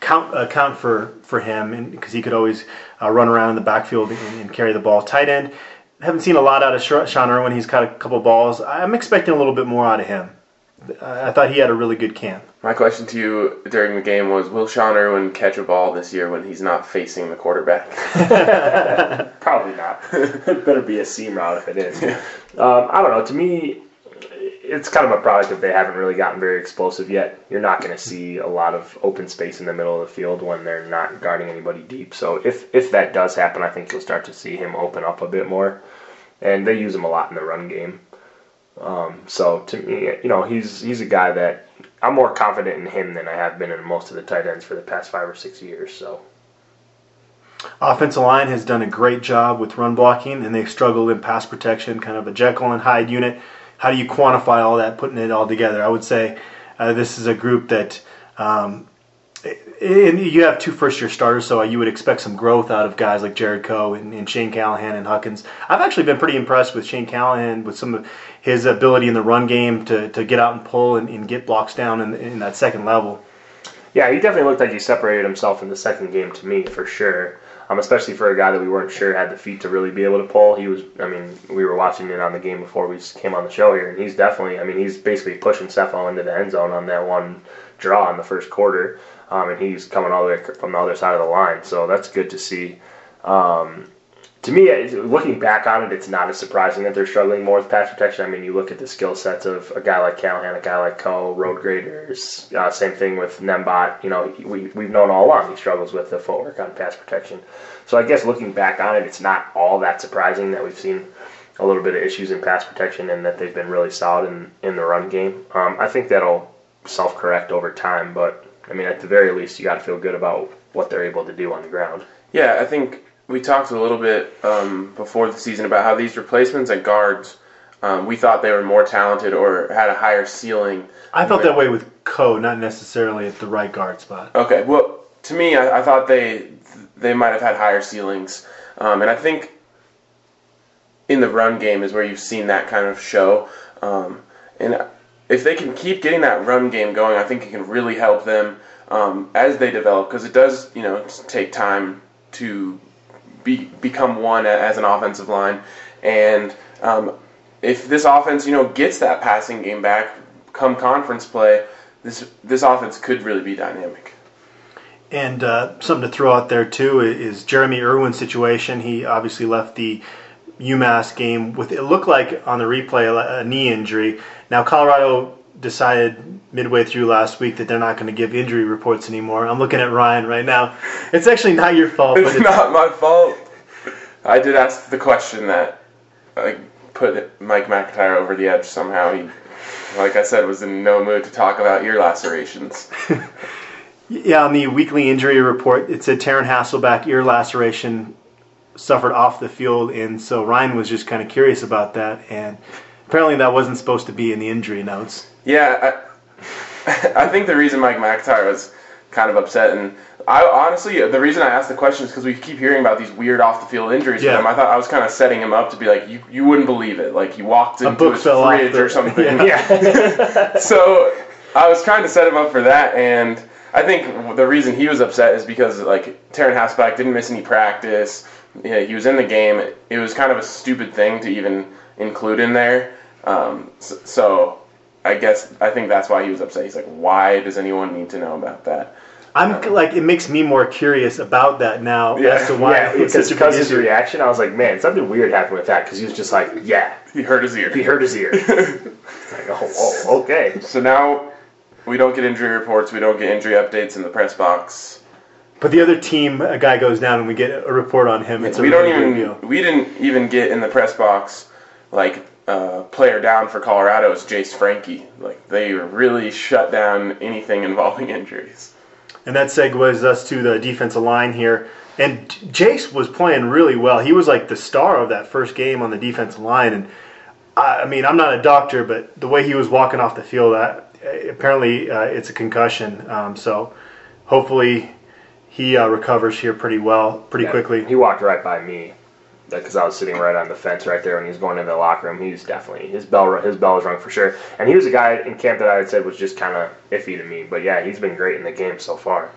count account for for him, because he could always uh, run around in the backfield and, and carry the ball. Tight end, haven't seen a lot out of Sean Irwin. He's caught a couple balls. I'm expecting a little bit more out of him. I I thought he had a really good camp. My question to you during the game was: Will Sean Irwin catch a ball this year when he's not facing the quarterback? <laughs> Probably not. <laughs> it better be a seam route if it is. Um, I don't know. To me, it's kind of a product that they haven't really gotten very explosive yet. You're not going to see a lot of open space in the middle of the field when they're not guarding anybody deep. So if if that does happen, I think you'll start to see him open up a bit more. And they use him a lot in the run game. Um, so to me, you know, he's he's a guy that I'm more confident in him than I have been in most of the tight ends for the past five or six years. So Offensive line has done a great job with run blocking, and they've struggled in pass protection, kind of a Jekyll and Hyde unit. How do you quantify all that, putting it all together? I would say uh, this is a group that, um, and you have two first year starters, so you would expect some growth out of guys like Gerrad Kough and, and Shane Callahan and Huckins. I've actually been pretty impressed with Shane Callahan with some of his ability in the run game to, to get out and pull and, and get blocks down in, in that second level. Yeah, he definitely looked like he separated himself in the second game to me for sure. Um, especially for a guy that we weren't sure had the feet to really be able to pull. He was. I mean, we were watching it on the game before we came on the show here, and he's definitely. I mean, he's basically pushing Sefo into the end zone on that one draw in the first quarter, um, and he's coming all the way from the other side of the line. So that's good to see. Um, to me, looking back on it, it's not as surprising that they're struggling more with pass protection. I mean, you look at the skill sets of a guy like Callahan, a guy like Kough, road graders. Uh, same thing with Nembot. You know, we, we've known all along he struggles with the footwork on pass protection. So I guess looking back on it, it's not all that surprising that we've seen a little bit of issues in pass protection and that they've been really solid in, in the run game. Um, I think that'll self correct over time, but I mean, at the very least, you got to feel good about what they're able to do on the ground. Yeah, I think we talked a little bit um, before the season about how these replacements at guards, um, we thought they were more talented or had a higher ceiling. I felt that way with Kough, not necessarily at the right guard spot. Okay, well, to me, I, I thought they they might have had higher ceilings, um, and I think in the run game is where you've seen that kind of show. Um, and if they can keep getting that run game going, I think it can really help them um, as they develop because it does, you know, take time to be become one as an offensive line, and um, if this offense, you know, gets that passing game back come conference play, this this offense could really be dynamic. And uh, something to throw out there too is Jeromy Irwin's situation. He obviously left the UMass game with it looked like on the replay a knee injury. Now Colorado decided midway through last week that they're not going to give injury reports anymore. I'm looking at Ryan right now. It's actually not your fault. It's, it's not my fault. I did ask the question that like, put Mike MacIntyre over the edge somehow. He, like I said, was in no mood to talk about ear lacerations. <laughs> yeah, on the weekly injury report, it said Taryn Hasselback ear laceration suffered off the field, and so Ryan was just kind of curious about that, and apparently that wasn't supposed to be in the injury notes. Yeah, I, <laughs> I think the reason Mike MacIntyre was kind of upset, and I honestly, the reason I asked the question is because we keep hearing about these weird off the field injuries yeah. him. I thought I was kind of setting him up to be like, you, you wouldn't believe it. Like he walked into his fridge or <laughs> something. Yeah. yeah. <laughs> so I was trying to set him up for that, and I think the reason he was upset is because like Taryn Hasselback didn't miss any practice yeah, he was in the game. It was kind of a stupid thing to even include in there. Um, so, so, I guess I think that's why he was upset. He's like, why does anyone need to know about that? I'm um, like, it makes me more curious about that now yeah, as to why. Yeah, because because his reaction, I was like, man, something weird happened with that because he was just like, yeah, he hurt his ear. He hurt his ear. <laughs> like, oh, oh, okay. So now we don't get injury reports. We don't get injury updates in the press box. But the other team, a guy goes down and we get a report on him. It's we don't even we didn't even get in the press box like uh, player down for Colorado is Jase Franke. Like they really shut down anything involving <laughs> injuries. And that segues us to the defensive line here. And Jace was playing really well. He was like the star of that first game on the defensive line. And I, I mean, I'm not a doctor, but the way he was walking off the field, I, apparently uh, it's a concussion. Um, so hopefully he uh, recovers here pretty well, pretty yeah, quickly. He walked right by me because I was sitting right on the fence right there when he was going into the locker room. He was definitely his bell his bell was rung for sure. And he was a guy in camp that I had said was just kind of iffy to me. But yeah, he's been great in the game so far.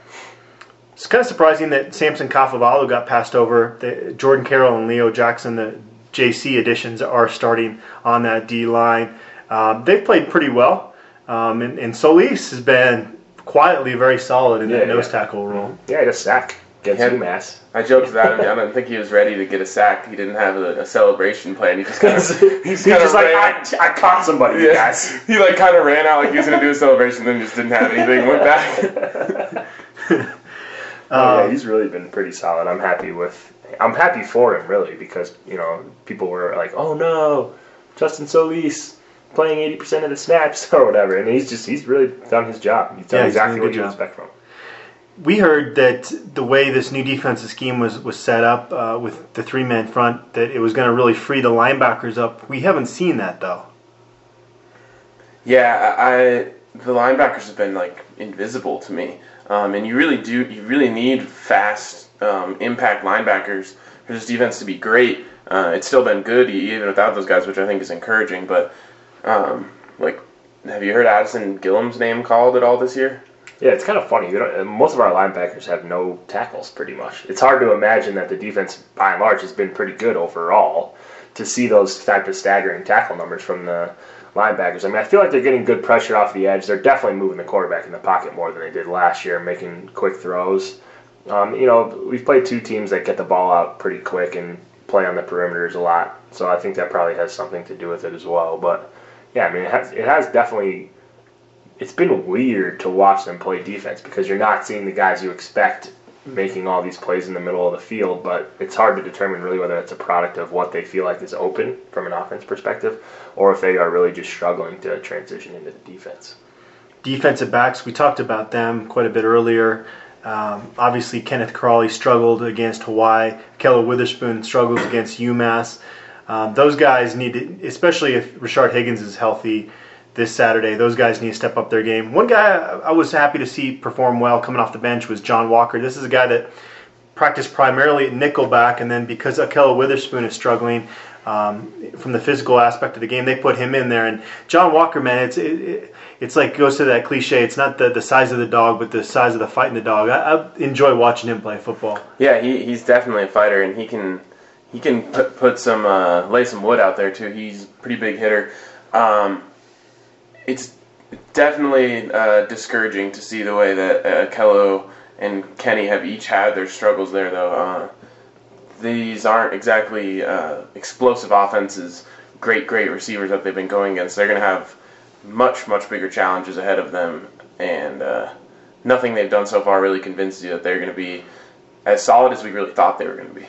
It's kind of surprising that Samson Kafovalu got passed over. The, Jordan Carrell and Leo Jackson, the JC additions, are starting on that D line. Um, they've played pretty well. Um, and, and Solis has been quietly very solid in yeah, that nose tackle role. Yeah, he had a sack against had, UMass. I joked with Adam. I don't think he was ready to get a sack. He didn't have a, a celebration plan. He just kind of he's, he's just like I, I, caught somebody, yeah. guys. <laughs> He like kind of ran out like he was gonna do a celebration, then just didn't have anything. Went back. <laughs> <laughs> oh, yeah, um, he's really been pretty solid. I'm happy with. I'm happy for him really because you know people were like, oh no, Justin Solis playing 80% of the snaps <laughs> or whatever. And he's just, he's really done his job. He's done yeah, exactly what you job. expect from him. We heard that the way this new defensive scheme was, was set up uh, with the three man front, that it was going to really free the linebackers up. We haven't seen that though. Yeah, I the linebackers have been like invisible to me, um, and you really do you really need fast um, impact linebackers for this defense to be great. Uh, it's still been good even without those guys, which I think is encouraging. But um, like, have you heard Addison Gillam's name called at all this year? Yeah, it's kind of funny. most of our linebackers have no tackles, pretty much. It's hard to imagine that the defense, by and large, has been pretty good overall. To see those type of staggering tackle numbers from the linebackers, I mean, I feel like they're getting good pressure off the edge. They're definitely moving the quarterback in the pocket more than they did last year, making quick throws. Um, you know, we've played two teams that get the ball out pretty quick and play on the perimeters a lot, so I think that probably has something to do with it as well. But yeah, I mean, it has, it has definitely. It's been weird to watch them play defense because you're not seeing the guys you expect making all these plays in the middle of the field, but it's hard to determine really whether it's a product of what they feel like is open from an offense perspective or if they are really just struggling to transition into the defense. Defensive backs, we talked about them quite a bit earlier. Um, obviously, Kenneth Crawley struggled against Hawaii. Keller Witherspoon struggles against UMass. Um, those guys need to, especially if Rashard Higgins is healthy this Saturday, those guys need to step up their game. One guy I was happy to see perform well coming off the bench was John Walker. This is a guy that practiced primarily at nickelback, and then because Akello Witherspoon is struggling um, from the physical aspect of the game, they put him in there. And John Walker, man, it's it, it, it's like goes to that cliche. It's not the, the size of the dog, but the size of the fight in the dog. I, I enjoy watching him play football. Yeah, he, he's definitely a fighter, and he can he can put, put some uh, lay some wood out there too. He's a pretty big hitter. Um, it's definitely uh, discouraging to see the way that uh, Kello and Kenny have each had their struggles there, though. Uh, these aren't exactly uh, explosive offenses, great, great receivers that they've been going against. They're going to have much, much bigger challenges ahead of them, and uh, nothing they've done so far really convinces you that they're going to be as solid as we really thought they were going to be.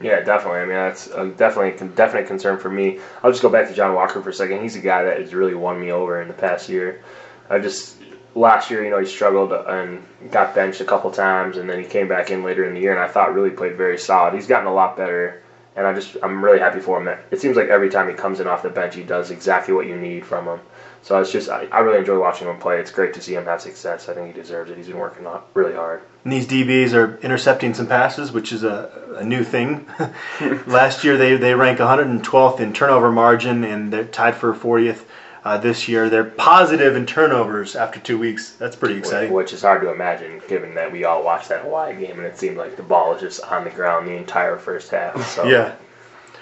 Yeah, definitely. I mean, that's a definitely a definite concern for me. I'll just go back to John Walker for a second. He's a guy that has really won me over in the past year. I just last year, you know, he struggled and got benched a couple times, and then he came back in later in the year, and I thought really played very solid. He's gotten a lot better, and I just I'm really happy for him. It seems like every time he comes in off the bench, he does exactly what you need from him. So it's just I, I really enjoy watching him play. It's great to see him have success. I think he deserves it. He's been working really hard. And these DBs are intercepting some passes, which is a, a new thing. <laughs> Last year they, they rank 112th in turnover margin, and they're tied for 40th uh, this year. They're positive in turnovers after two weeks. That's pretty exciting. Which is hard to imagine, given that we all watched that Hawaii game, and it seemed like the ball was just on the ground the entire first half. So. yeah.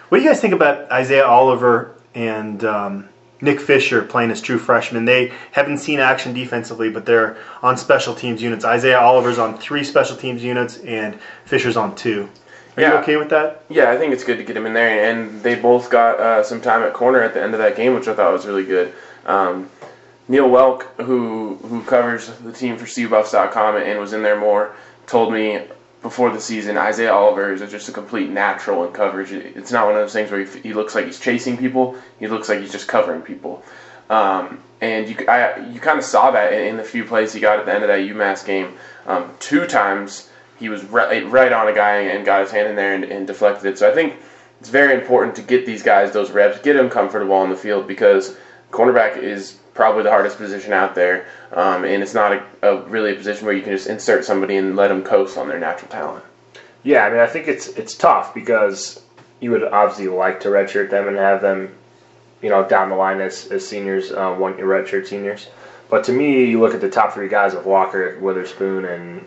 What do you guys think about Isaiah Oliver and um, Nick Fisher playing as true freshman. They haven't seen action defensively, but they're on special teams units. Isaiah Oliver's on three special teams units, and Fisher's on two. Are Yeah. you okay with that? Yeah, I think it's good to get him in there, and they both got uh, some time at corner at the end of that game, which I thought was really good. Um, Neill Woelk, who who covers the team for CUBuffs.com and was in there more, told me before the season Isaiah Oliver is just a complete natural in coverage. It's not one of those things where he, he looks like he's chasing people; he looks like he's just covering people. Um, and you, I, you kind of saw that in, in the few plays he got at the end of that UMass game. Um, two times he was right, right on a guy and got his hand in there and, and deflected it. So I think it's very important to get these guys those reps, get them comfortable on the field because cornerback is probably the hardest position out there, um, and it's not a, a really a position where you can just insert somebody and let them coast on their natural talent. Yeah, I mean, I think it's it's tough because you would obviously like to redshirt them and have them, you know, down the line as, as seniors, uh, one redshirt seniors. But to me, you look at the top three guys of Walker, Witherspoon, and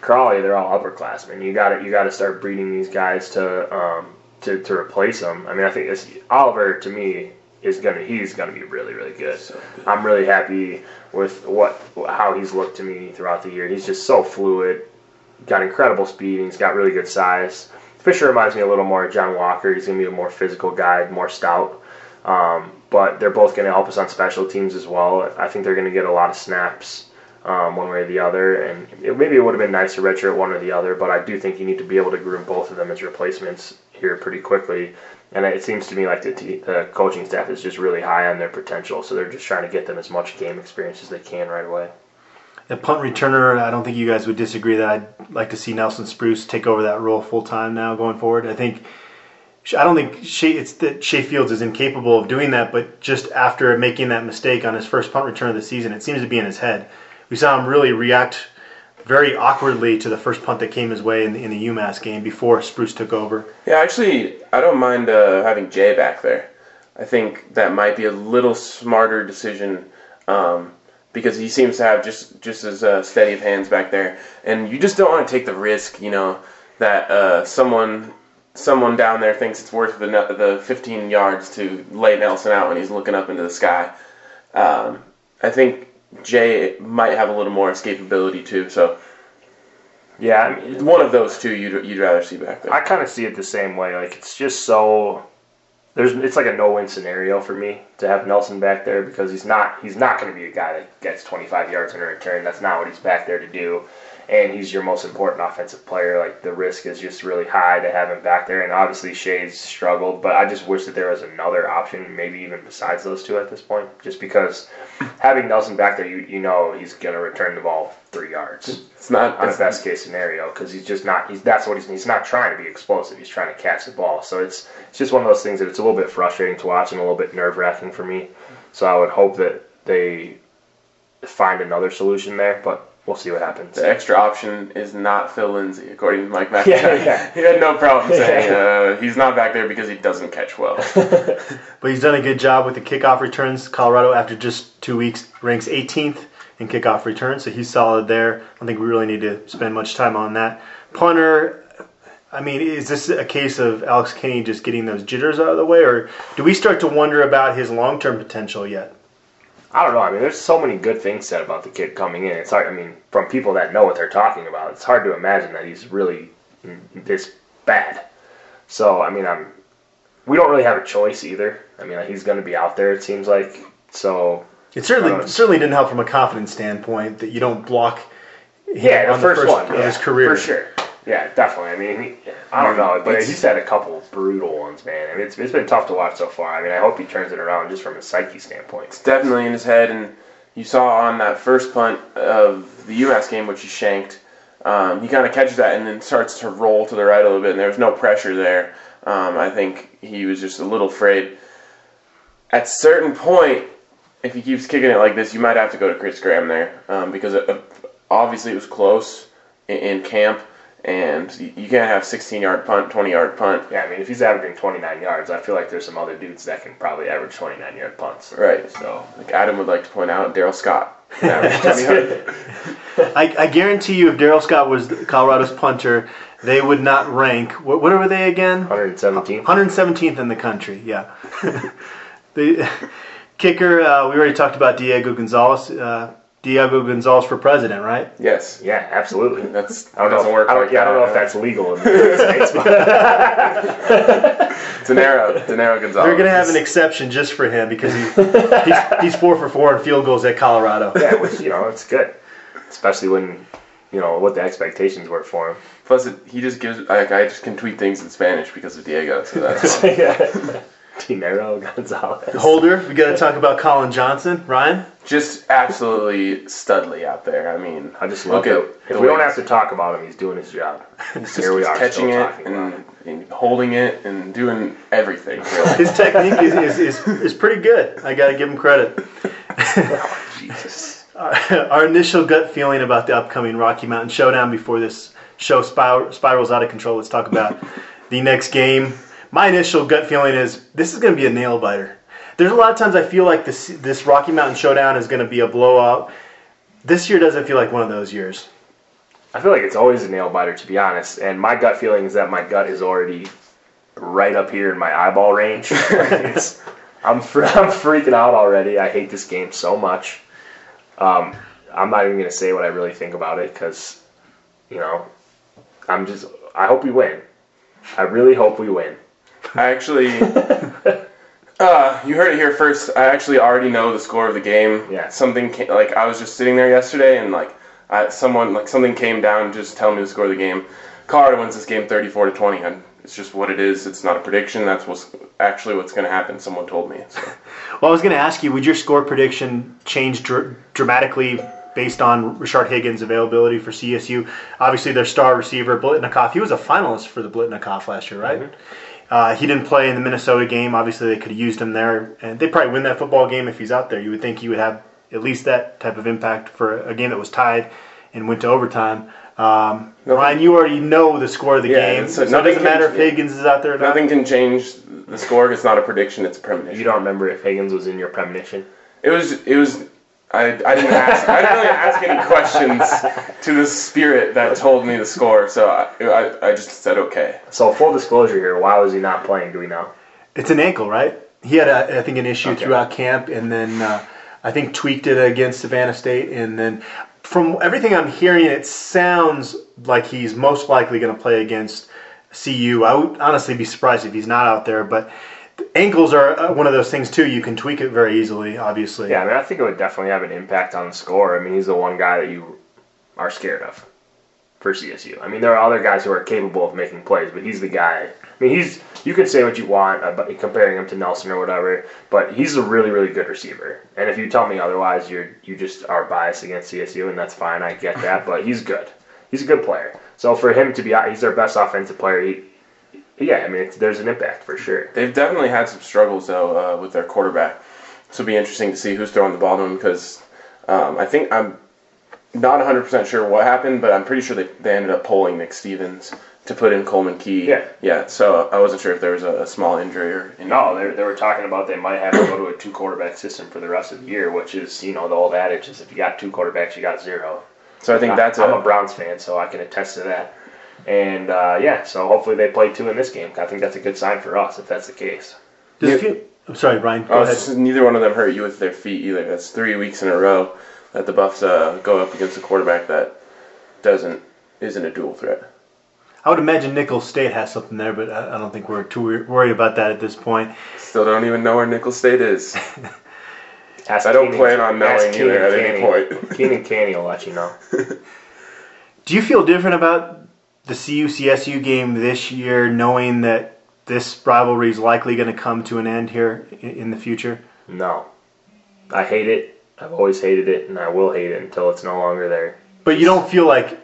Crawley. They're all upperclassmen. You got to you got to start breeding these guys to um, to to replace them. I mean, I think it's, Oliver to me is gonna he's gonna be really really good. I'm really happy with what how he's looked to me throughout the year. He's just so fluid got incredible speed and he's got really good size. Fisher reminds me a little more of John Walker. He's to be a more physical guy, more stout. Um, but they're both going to help us on special teams as well. I think they're going to get a lot of snaps um, one way or the other. And it, maybe it would have been nice to redshirt one or the other, but I do think you need to be able to groom both of them as replacements here pretty quickly. And it seems to me like the, t- the coaching staff is just really high on their potential, so they're just trying to get them as much game experience as they can right away. A punt returner, I don't think you guys would disagree that I'd like to see Nelson Spruce take over that role full time now going forward. I think I don't think Shay, it's that Shay Fields is incapable of doing that, but just after making that mistake on his first punt return of the season, it seems to be in his head. We saw him really react very awkwardly to the first punt that came his way in the, in the UMass game before Spruce took over. Yeah, actually, I don't mind uh, having Jay back there. I think that might be a little smarter decision um, because he seems to have just just as uh, steady of hands back there, and you just don't want to take the risk, you know, that uh, someone someone down there thinks it's worth the the 15 yards to lay Nelson out when he's looking up into the sky. Um, I think Jay might have a little more escapability too, so Yeah, I mean, one of those two you'd, you'd rather see back there. I kind of see it the same way. Like it's just so there's it's like a no-win scenario for me to have Nelson back there because he's not he's not going to be a guy that gets 25 yards in a return. That's not what he's back there to do. And he's your most important offensive player. Like the risk is just really high to have him back there. And obviously Shay's struggled, but I just wish that there was another option, maybe even besides those two at this point. Just because <laughs> having Nelson back there, you you know he's gonna return the ball three yards It's not. on a best case scenario because he's just not. He's that's what he's. He's not trying to be explosive. He's trying to catch the ball. So it's it's just one of those things that it's a little bit frustrating to watch and a little bit nerve wracking for me. So I would hope that they find another solution there, but we'll see what happens. the extra option is not Phil Lindsay, according to Mike MacIntyre. Yeah, yeah. <laughs> he had no problem saying uh, he's not back there because he doesn't catch well. <laughs> But he's done a good job with the kickoff returns. Colorado, after just two weeks, ranks 18th in kickoff returns, so he's solid there. I don't think we really need to spend much time on that. Punter, I mean, is this a case of Alex Kinney just getting those jitters out of the way, or do we start to wonder about his long term potential yet? I don't know. I mean, there's so many good things said about the kid coming in. It's hard. I mean, from people that know what they're talking about, it's hard to imagine that he's really this bad. So, I mean, I'm. We don't really have a choice either. I mean, he's going to be out there. It seems like. So It certainly know. certainly didn't help from a confidence standpoint that you don't block him yeah, the on first, one of yeah, his career. for sure. Yeah, definitely. I mean, he, I don't know, but he's had a couple brutal ones, man. I mean, it's, it's been tough to watch so far. I mean, I hope he turns it around just from a psyche standpoint. It's definitely in his head. And you saw on that first punt of the UMass game, which he shanked, um, he kind of catches that and then starts to roll to the right a little bit, and there was no pressure there. Um, I think he was just a little afraid. At certain point, if he keeps kicking it like this, you might have to go to Chris Graham there um, because it, obviously it was close in, in camp, and you, you can't have 16 yard punt, 20 yard punt. Yeah, I mean, if he's averaging 29 yards, I feel like there's some other dudes that can probably average 29 yard punts. Right. So, Like Adam would like to point out, Daryl Scott. <laughs> averaged 20 yard- <laughs> I, I guarantee you, if Daryl Scott was Colorado's punter, they would not rank. What, what were they again? 117th. 117th in the country. Yeah. <laughs> the kicker. Uh, we already talked about Diego Gonzalez. Uh, Diego Gonzalez for president, right? Yes. Yeah, absolutely. That's I don't know. doesn't If, work. I don't, like yeah, I don't know that. if that's legal in the <laughs> United States, but <laughs> Denaro, Denaro Gonzalez. They're going to have an exception just for him because he, <laughs> he's, he's four for four in field goals at Colorado. yeah, which you know, it's good, especially when you know what the expectations were for him. Plus, it, he just gives. Like, I just can tweet things in Spanish because of Diego. So that's yeah. Dinero <laughs> Gonzalez. Holder, we got to talk about Colin Johnson. Ryan, just absolutely studly out there. I mean, I just look at it. If we don't have to talk about him, he's doing his job. <laughs> he's Here we just are, catching still it talking about and, him. and holding it and doing everything. <laughs> Really. his technique is, is, is, is pretty good. I got to give him credit. Jesus. Our, our initial gut feeling about the upcoming Rocky Mountain Showdown before this show spir- spirals out of control. Let's talk about the next game. My initial gut feeling is this is going to be a nail biter. There's a lot of times I feel like this this Rocky Mountain Showdown is going to be a blowout. This year doesn't feel like one of those years. I feel like it's always a nail biter, to be honest. And my gut feeling is that my gut is already right up here in my eyeball range. <laughs> I'm fr- <laughs> I'm freaking out already. I hate this game so much. Um, I'm not even gonna say what I really think about it because, you know, I'm just. I hope we win. I really hope we win. I actually, uh, you heard it here first. I actually already know the score of the game. Yeah. Something came, like I was just sitting there yesterday, and like I, someone like something came down just telling me the score of the game. Colorado wins this game 34 to 20, and it's just what it is. It's not a prediction. That's what's actually what's going to happen. Someone told me. So. <laughs> Well, I was going to ask you, would your score prediction change dr- dramatically based on Rashard Higgins' availability for CSU? Obviously, their star receiver, Biletnikoff, he was a finalist for the Biletnikoff last year, right? Uh, he didn't play in the Minnesota game. Obviously, they could have used him there, and they probably win that football game if he's out there. You would think he would have at least that type of impact for a game that was tied and went to overtime. Um, Ryan, you already know the score of the Yeah, game, it's- so it nothing doesn't matter can- if Higgins is out there or not. Nothing can change the score. It's not a prediction. It's a premonition. You don't remember if Higgins was in your premonition? It was. It was. I, I didn't ask. I didn't really ask any questions to the spirit that told me the score. So I, I, I just said okay. So full disclosure here, why was he not playing? Do we know? It's an ankle, right? He had, a, I think, an issue Okay. throughout camp, and then uh, I think tweaked it against Savannah State, and then from everything I'm hearing, it sounds like he's most likely going to play against CU. I would honestly be surprised if he's not out there, but ankles are uh, one of those things too. You can tweak it very easily, obviously. Yeah, I mean, I think it would definitely have an impact on the score. I mean, he's the one guy that you are scared of. for CSU. I mean, there are other guys who are capable of making plays, but he's the guy. I mean, he's you can say what you want about comparing him to Nelson or whatever, but he's a really really good receiver. And if you tell me otherwise, you're you just are biased against CSU, and that's fine. I get that, but he's good. He's a good player. So for him to be, he's their best offensive player. He, yeah, I mean, it's, there's an impact for sure. They've definitely had some struggles though uh, with their quarterback. So it'll be interesting to see who's throwing the ball to him because um, I think I'm not 100% sure what happened, but I'm pretty sure they, they ended up pulling Nick Stevens to put in Coleman Key. Yeah. Yeah, so I wasn't sure if there was a, a small injury or. No, they, they were talking about they might have to go to a two quarterback system for the rest of the year, which is, you know, the old adage is if you got two quarterbacks, you got zero. So I think that's I'm a, a Browns fan, so I can attest to that. And uh, yeah, so hopefully they play two in this game. I think that's a good sign for us if that's the case. Does it feel? I'm sorry, Brian. Go Oh, ahead. just neither one of them hurt you with their feet either. That's three weeks in a row that the Buffs uh, go up against a quarterback that doesn't isn't a dual threat. I would imagine Nicholls State has something there, but I I don't think we're too worried about that at this point. Still don't even know where Nickel State is. <laughs> Ask I don't Keenan- plan on knowing ask either Keenan at any Canny. point. Keenan <laughs> Canny will let you know. <laughs> Do you feel different about the CU CSU game this year, knowing that this rivalry is likely going to come to an end here in, the future? No. I hate it. I've always hated it, and I will hate it until it's no longer there. But you don't feel like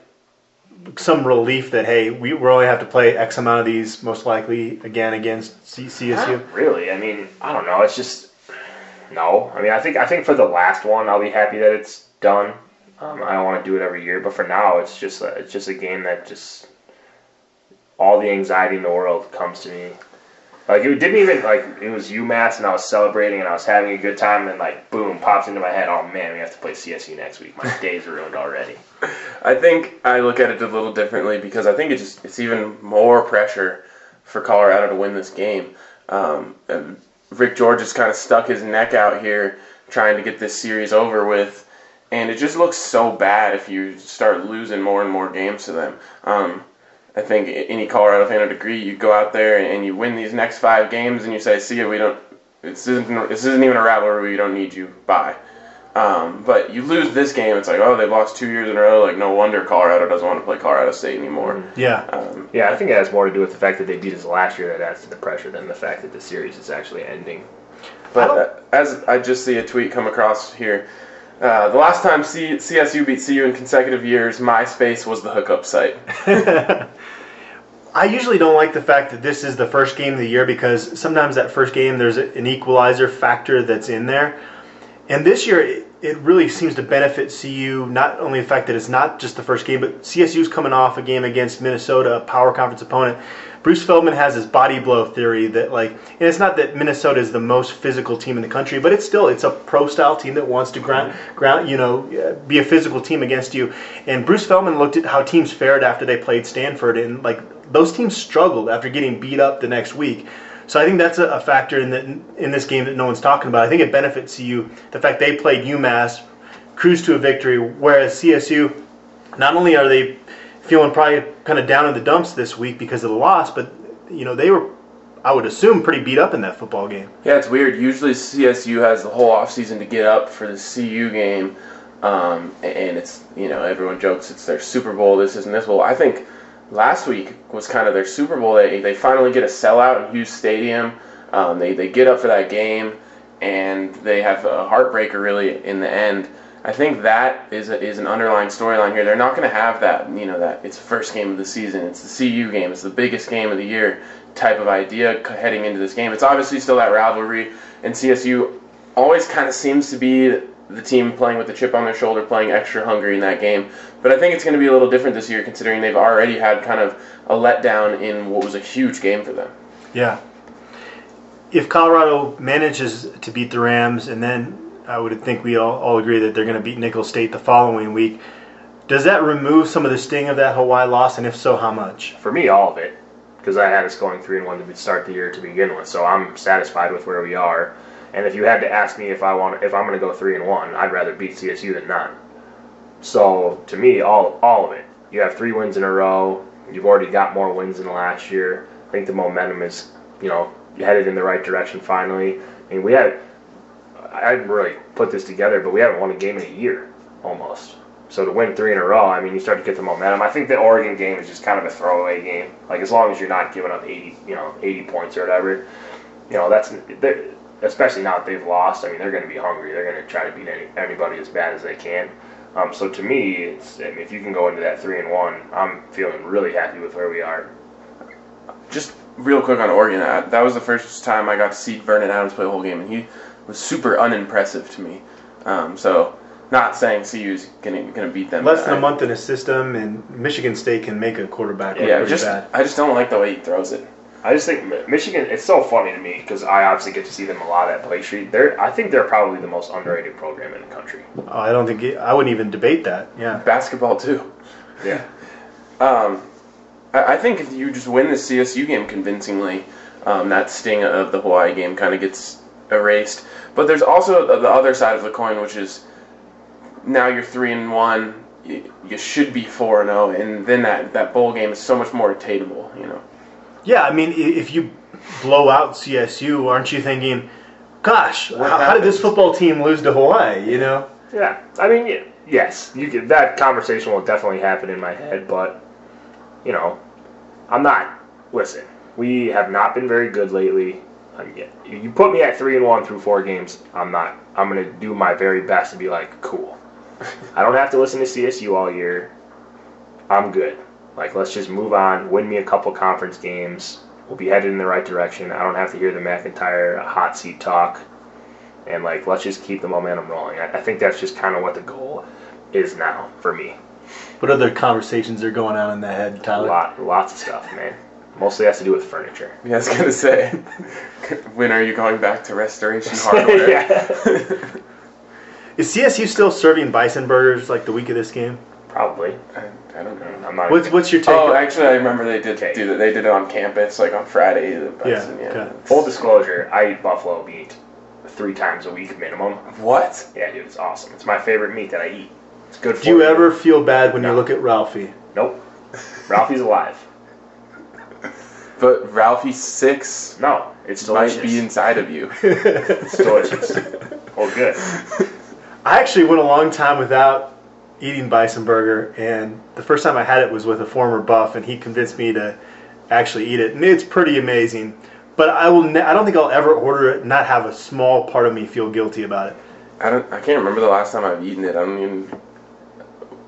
some relief that hey, we we only have to play X amount of these, most likely again against C- CSU. Not really. I mean, I don't know. It's just no. I mean, I think I think for the last one, I'll be happy that it's done. Um, I don't want to do it every year, but for now, it's just a, it's just a game that just all the anxiety in the world comes to me. Like it didn't even like it was UMass and I was celebrating and I was having a good time and like boom pops into my head. Oh man, we have to play CSU next week. My <laughs> day's ruined already. I think I look at it a little differently because I think it just it's even more pressure for Colorado to win this game. Um, and Rick George has kind of stuck his neck out here trying to get this series over with, and it just looks so bad if you start losing more and more games to them. Um, I think any Colorado fan would agree. You go out there and you win these next five games, and you say, "See we don't. This isn't. This isn't even a rivalry. We don't need you. Bye." Um, but you lose this game, it's like, oh, they've lost two years in a row. Like, no wonder Colorado doesn't want to play Colorado State anymore. Yeah. Um, Yeah, I think it has more to do with the fact that they beat us last year that adds to the pressure than the fact that the series is actually ending. but uh, as I just see a tweet come across here, uh, the last time C- CSU beat CU in consecutive years, MySpace was the hookup site. <laughs> I usually don't like the fact that this is the first game of the year because sometimes that first game there's an equalizer factor that's in there. And this year it, really seems to benefit CU, not only the fact that it's not just the first game, but CSU's coming off a game against Minnesota, a power conference opponent. Bruce Feldman has his body blow theory that like, and it's not that Minnesota is the most physical team in the country, but it's still it's a pro style team that wants to ground, ground, you know, be a physical team against you. And Bruce Feldman looked at how teams fared after they played Stanford, and like those teams struggled after getting beat up the next week. So I think that's a, factor in in this game that no one's talking about. I think it benefits CU the fact they played UMass, cruised to a victory, whereas CSU, not only are they feeling probably kind of down in the dumps this week because of the loss, but you know they were, I would assume, pretty beat up in that football game. Yeah, it's weird. Usually CSU has the whole offseason to get up for the CU game, um, and it's you know everyone jokes it's their Super Bowl. This isn't this bowl. I think last week was kind of their Super Bowl. They they finally get a sellout in Hughes Stadium. Um, they they get up for that game, and they have a heartbreaker really in the end. I think that is a, is an underlying storyline here. They're not going to have that, you know, that it's the first game of the season, it's the CU game, it's the biggest game of the year type of idea heading into this game. It's obviously still that rivalry, and CSU always kind of seems to be the team playing with the chip on their shoulder, playing extra hungry in that game. But I think it's going to be a little different this year, considering they've already had kind of a letdown in what was a huge game for them. Yeah. If Colorado manages to beat the Rams, and then I would think we all, all agree that they're going to beat Nicholls State the following week, does that remove some of the sting of that Hawaii loss? And if so, how much? For me, all of it, because I had us going three and one to start the year to begin with, so I'm satisfied with where we are. And if you had to ask me if I want, if I'm going to go three and one, I'd rather beat CSU than not. So to me, all all of it. You have three wins in a row. You've already got more wins than last year. I think the momentum is, you know, headed in the right direction finally. I mean, we had, I didn't really put this together, but we haven't won a game in a year, almost. So to win three in a row, I mean, you start to get the momentum. I think the Oregon game is just kind of a throwaway game. Like as long as you're not giving up 80, you know, 80 points or whatever, you know, that's especially now that they've lost. I mean, they're going to be hungry. They're going to try to beat any, anybody as bad as they can. Um, so to me, it's, I mean, if you can go into that three and one, I'm feeling really happy with where we are. Just real quick on Oregon, uh, that was the first time I got to see Vernon Adams play a whole game, and he was super unimpressive to me. Um, so, not saying CU's gonna gonna beat them. Less than I- a month in his system, and Michigan State can make a quarterback look Yeah, pretty just bad. I just don't like the way he throws it. I just think Michigan. It's so funny to me because I obviously get to see them a lot at Play Street. They're, I think they're probably the most underrated program in the country. Oh, I don't think it, I wouldn't even debate that. Yeah. Basketball too. Yeah. Um, I, I think if you just win the CSU game convincingly, um, that sting of the Hawaii game kind of gets erased. But there's also the the other side of the coin, which is now you're three and one. You, you should be four and zero, and then that that bowl game is so much more attainable. You know. Yeah, I mean, if you blow out CSU, aren't you thinking, gosh, how, how did this football team lose to Hawaii? You know? Yeah. I mean, yes, you could, that conversation will definitely happen in my head, but you know, I'm not. Listen, we have not been very good lately. Uh, I'm, you put me at three and one through four games. I'm not. I'm gonna do my very best to be like, cool. <laughs> I don't have to listen to CSU all year. I'm good. Like, let's just move on. Win me a couple conference games. We'll be headed in the right direction. I don't have to hear the MacIntyre hot seat talk. And like, let's just keep the momentum rolling. I, I think that's just kind of what the goal is now for me. What other conversations are going on in the head, A Tyler? lot, lots of stuff, man. Mostly has to do with furniture. Yeah, I was gonna say, <laughs> when are you going back to Restoration <laughs> Hardware? yeah, <laughs> Is CSU still serving bison burgers like the week of this game? Probably. I, I don't know. I'm not. What's what's your take? Oh, actually, I remember they did Okay. do that. They did it on campus, like on Friday. the Yeah, Bison, okay. Full disclosure: I eat buffalo meat three times a week minimum. What? Yeah, dude, it's awesome. It's my favorite meat that I eat. It's good for Do you ever feel bad when you look at Ralphie? Nope. Ralphie's alive. <laughs> But Ralphie Six No, it's delicious. might be inside of you. It's delicious. <laughs> Oh, good. I actually went a long time without eating bison burger, and the first time I had it was with a former buff, and he convinced me to actually eat it, and it's pretty amazing. But I will. Ne- I don't think I'll ever order it not have a small part of me feel guilty about it. I don't. I can't remember the last time I've eaten it. I don't even.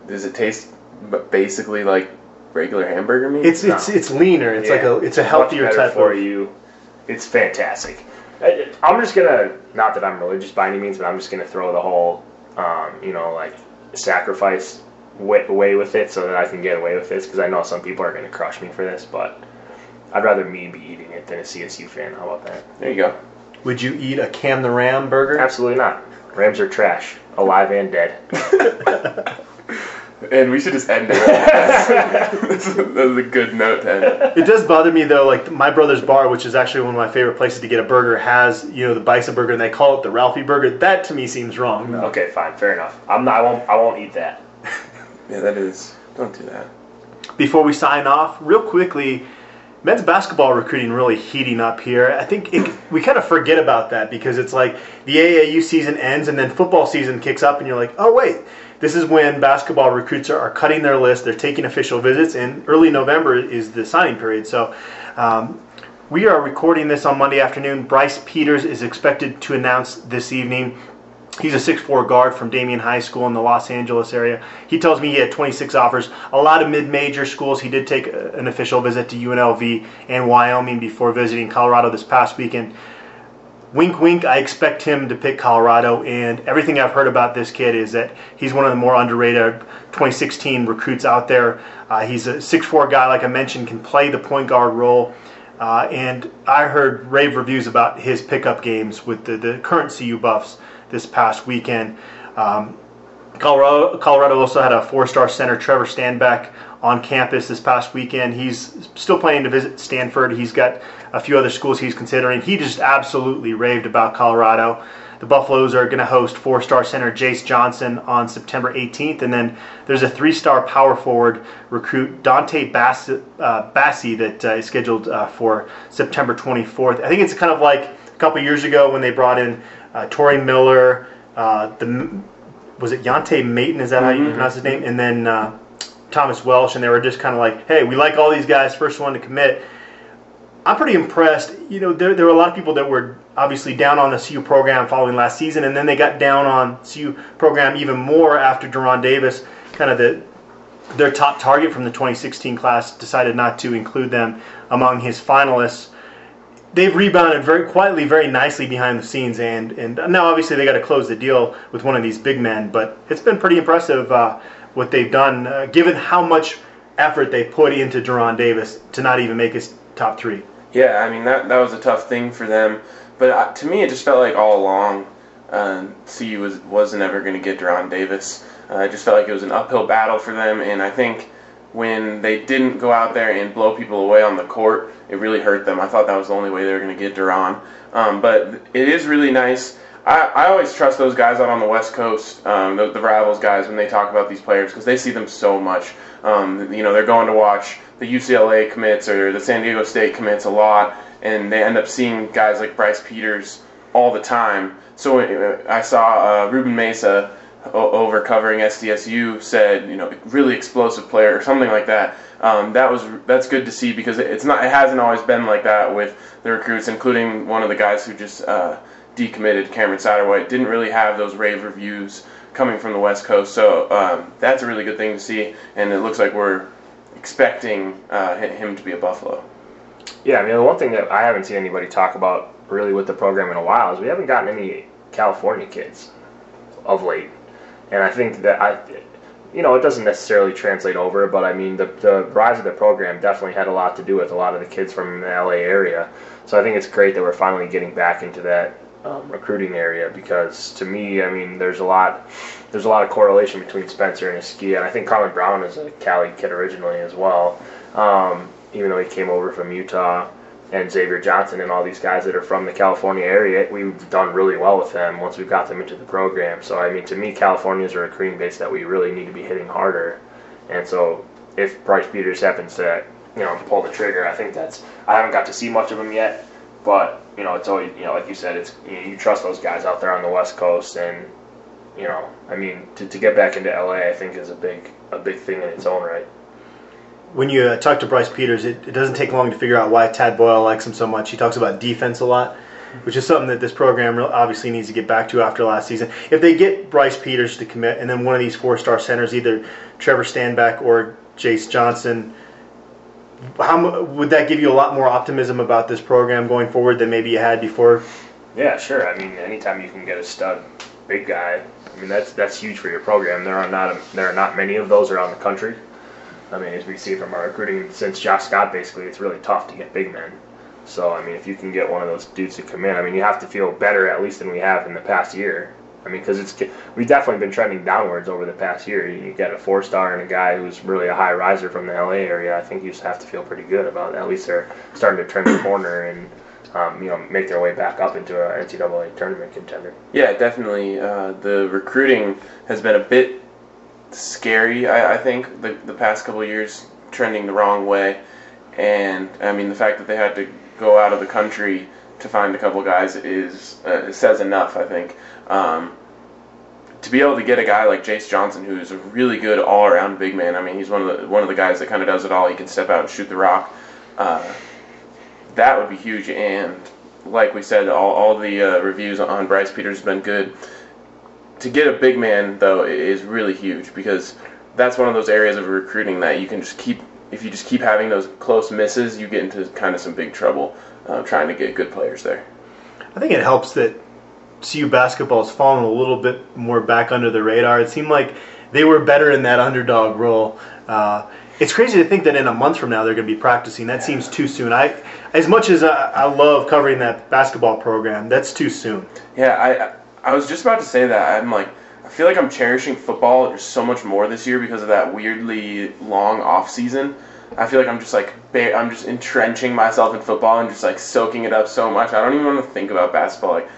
Does it taste b- basically like regular hamburger meat? It's it's No. it's leaner. It's like a it's a Much healthier better type for of. you. It's fantastic. I- I'm just gonna, not that I'm religious by any means, but I'm just gonna throw the whole, um, you know, like sacrifice way, away with it so that I can get away with this because I know some people are gonna crush me for this, but I'd rather me be eating it than a CSU fan. How about that? there you go. Would you eat a Cam the Ram burger? Absolutely not. Rams are trash, alive and dead. <laughs> <laughs> And we should just end it. Right this is this is a good note to end. it. It does bother me though. Like my brother's bar, which is actually one of my favorite places to get a burger, has you know the bison burger, and they call it the Ralphie burger. That to me seems wrong. though. Okay, fine, fair enough. I'm not. I won't. I won't eat that. <laughs> Yeah, that is. Don't do that. before we sign off, real quickly, men's basketball recruiting really heating up here. I think it, we kind of forget about that because it's like the AAU season ends and then football season kicks up, and you're like, oh wait, this is when basketball recruits are, cutting their list, they're taking official visits, and early November is the signing period. So. Um, we are recording this on Monday afternoon. Bryce Peters is expected to announce this evening. He's a 6'4 guard from Damien High School in the Los Angeles area. He tells me he had 26 offers. A lot of mid major schools. He did take an official visit to UNLV and Wyoming before visiting Colorado this past weekend. Wink, wink, I expect him to pick Colorado. And everything I've heard about this kid is that he's one of the more underrated 2016 recruits out there. Uh, he's a 6'4 guy, like I mentioned, can play the point guard role. Uh, and I heard rave reviews about his pickup games with the, the current CU Buffs this past weekend. Um, Colorado, Colorado also had a four-star center, Trevor Stanback, on campus this past weekend. He's still planning to visit Stanford. He's got a few other schools he's considering. He just absolutely raved about Colorado. The Buffaloes are going to host four-star center Jace Johnson on September 18th, and then there's a three-star power forward recruit Dante Bass, uh, Bassi that uh, is scheduled uh, for September 24th. I think it's kind of like a couple years ago when they brought in uh, Torrey Miller, uh, the was it Yante Maten? Is that how you pronounce his name? And then uh, Thomas Welsh, and they were just kind of like, hey, we like all these guys, first one to commit. I'm pretty impressed. You know, there, there were a lot of people that were obviously down on the CU program following last season, and then they got down on CU program even more after Deron Davis, kind of the their top target from the 2016 class, decided not to include them among his finalists. They've rebounded very quietly, very nicely behind the scenes, and and now obviously they got to close the deal with one of these big men. But it's been pretty impressive uh, what they've done, uh, given how much effort they put into Deron Davis to not even make his top three. Yeah, I mean that that was a tough thing for them, but uh, to me it just felt like all along, uh, CU was was never going to get Deron Davis. Uh, it just felt like it was an uphill battle for them, and I think when they didn't go out there and blow people away on the court, it really hurt them. I thought that was the only way they were going to get Deron. Um, but it is really nice. I, I always trust those guys out on the West Coast, um, the, the rivals guys, when they talk about these players because they see them so much. Um, you know, they're going to watch the UCLA commits or the San Diego State commits a lot, and they end up seeing guys like Bryce Peters all the time. So uh, I saw uh, Ruben Mesa over covering SDSU said, you know, really explosive player or something like that. Um, that was that's good to see because it- it's not it hasn't always been like that with the recruits, including one of the guys who just uh, decommitted, Cameron Satterwhite, didn't really have those rave reviews coming from the West Coast. So um, that's a really good thing to see, and it looks like we're expecting uh, him to be a Buffalo. Yeah, I mean, the one thing that I haven't seen anybody talk about really with the program in a while is we haven't gotten any California kids of late. And I think that I, you know, it doesn't necessarily translate over, but I mean, the, the rise of the program definitely had a lot to do with a lot of the kids from the LA area. So I think it's great that we're finally getting back into that um, recruiting area because to me, I mean, there's a lot, there's a lot of correlation between Spencer and Askia, and I think Colin Brown is a Cali kid originally as well, um, even though he came over from Utah and Xavier Johnson and all these guys that are from the California area, we've done really well with them once we've got them into the program. So I mean, to me, California is a recruiting base that we really need to be hitting harder. And so if Bryce Peters happens to, you know, pull the trigger, I think that's. I haven't got to see much of him yet, but you know, it's always you know, like you said, it's you, know, you trust those guys out there on the West Coast, and you know, I mean, to, to get back into LA, I think is a big a big thing in its own right. when you uh, talk to Bryce Peters, it, it doesn't take long to figure out why Tad Boyle likes him so much. He talks about defense a lot, which is something that this program obviously needs to get back to after last season. If they get Bryce Peters to commit, and then one of these four-star centers, either Trevor Stanback or Jace Johnson, how would that give you a lot more optimism about this program going forward than maybe you had before? Yeah, sure. I mean, anytime you can get a stud big guy, I mean that's that's huge for your program. There are not a, there are not many of those around the country. I mean, as we see from our recruiting since Josh Scott, basically, it's really tough to get big men. So I mean, if you can get one of those dudes to come in, I mean, you have to feel better at least than we have in the past year. I mean, because it's we've definitely been trending downwards over the past year. You get a four star and a guy who's really a high riser from the LA area. I think you just have to feel pretty good about it. At least they're starting to turn the corner and um, you know make their way back up into a NCAA tournament contender. Yeah, definitely. Uh, the recruiting has been a bit scary. I, I think the the past couple years trending the wrong way, and I mean the fact that they had to go out of the country to find a couple guys is uh, says enough. I think. Um, to be able to get a guy like Jace Johnson, who is a really good all-around big man. I mean, he's one of the one of the guys that kind of does it all. He can step out and shoot the rock. Uh, that would be huge. And like we said, all, all the uh, reviews on Bryce Peters have been good. To get a big man though is really huge because that's one of those areas of recruiting that you can just keep. If you just keep having those close misses, you get into kind of some big trouble uh, trying to get good players there. I think it helps that CU basketball has fallen a little bit more back under the radar. It seemed like they were better in that underdog role. Uh, it's crazy to think that in a month from now they're going to be practicing. That seems too soon. I, as much as I, I love covering that basketball program, that's too soon. Yeah, I I was just about to say that. I'm like, I feel like I'm cherishing football so much more this year because of that weirdly long off season. I feel like I'm just like ba- I'm just entrenching myself in football and just like soaking it up so much. I don't even want to think about basketball. Like,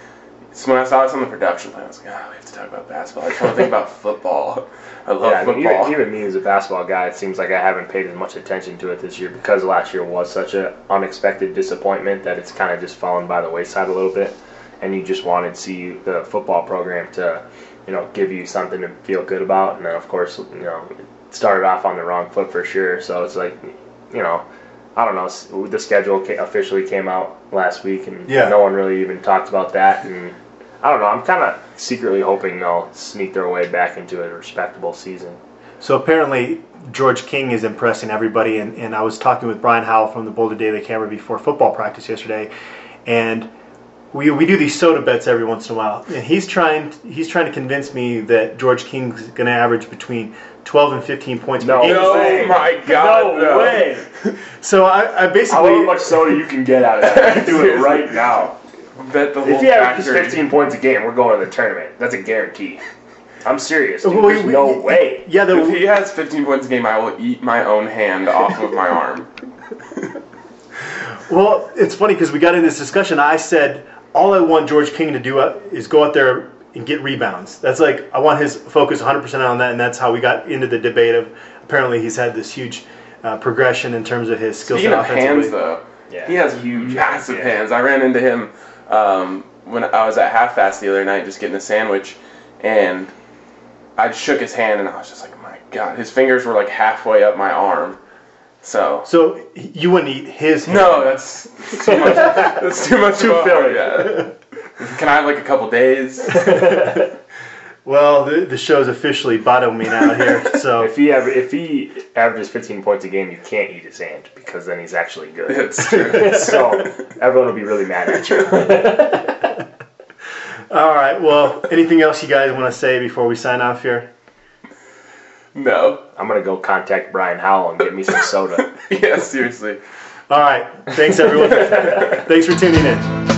so when I saw this on the production plan, I was like, oh, we have to talk about basketball. I just want to think about <laughs> football. I love Yeah, I mean, football. even, even me as a basketball guy, it seems like I haven't paid as much attention to it this year because last year was such an unexpected disappointment that it's kind of just fallen by the wayside a little bit. And you just wanted to see the football program to you know, give you something to feel good about. And then, of course, you know, started off on the wrong foot for sure. So it's like, you know, I don't know. The schedule officially came out last week, and Yeah. no one really even talked about that. And I don't know. I'm kind of secretly hoping they'll sneak their way back into a respectable season. So apparently, George King is impressing everybody, and, and I was talking with Brian Howell from the Boulder Daily Camera before football practice yesterday, and we, we do these soda bets every once in a while, and he's trying he's trying to convince me that George King's going to average between 12 and 15 points No. per game. Oh no, way. my God, no. Way. So I, I basically However much soda you can get out of that, do it <laughs> right now. Bet the whole If he averages 15 points a game, we're going to the tournament. That's a guarantee. I'm serious. Dude. Well, There's we- no way. yeah, If he has 15 points a game, I will eat my own hand off of my arm. <laughs> well, it's funny because we got in this discussion. I said all I want George King to do uh, is go out there and get rebounds. That's like I want his focus 100% on that, and that's how we got into the debate of apparently he's had this huge uh, progression in terms of his skill Speaking set of hands, though, Yeah. he has huge, massive Yeah. hands. I ran into him um, when I was at Half Fast the other night, just getting a sandwich, and I shook his hand, and I was just like, "My God!" His fingers were like halfway up my arm. So So you wouldn't eat his hand. no, that's too much. <laughs> That's too much. Too of a- oh, filling. Yeah. Can I have like a couple days? <laughs> Well, the, the show's officially bottoming out here. So <laughs> If he ever, if he averages 15 points a game, you can't eat his hand because then he's actually good. It's true. so everyone will be really mad at you. all right. Well, anything else you guys want to say before we sign off here? No. I'm gonna go contact Brian Howell and get me some soda. <laughs> Yeah, seriously. All right. Thanks everyone. <laughs> Thanks for tuning in.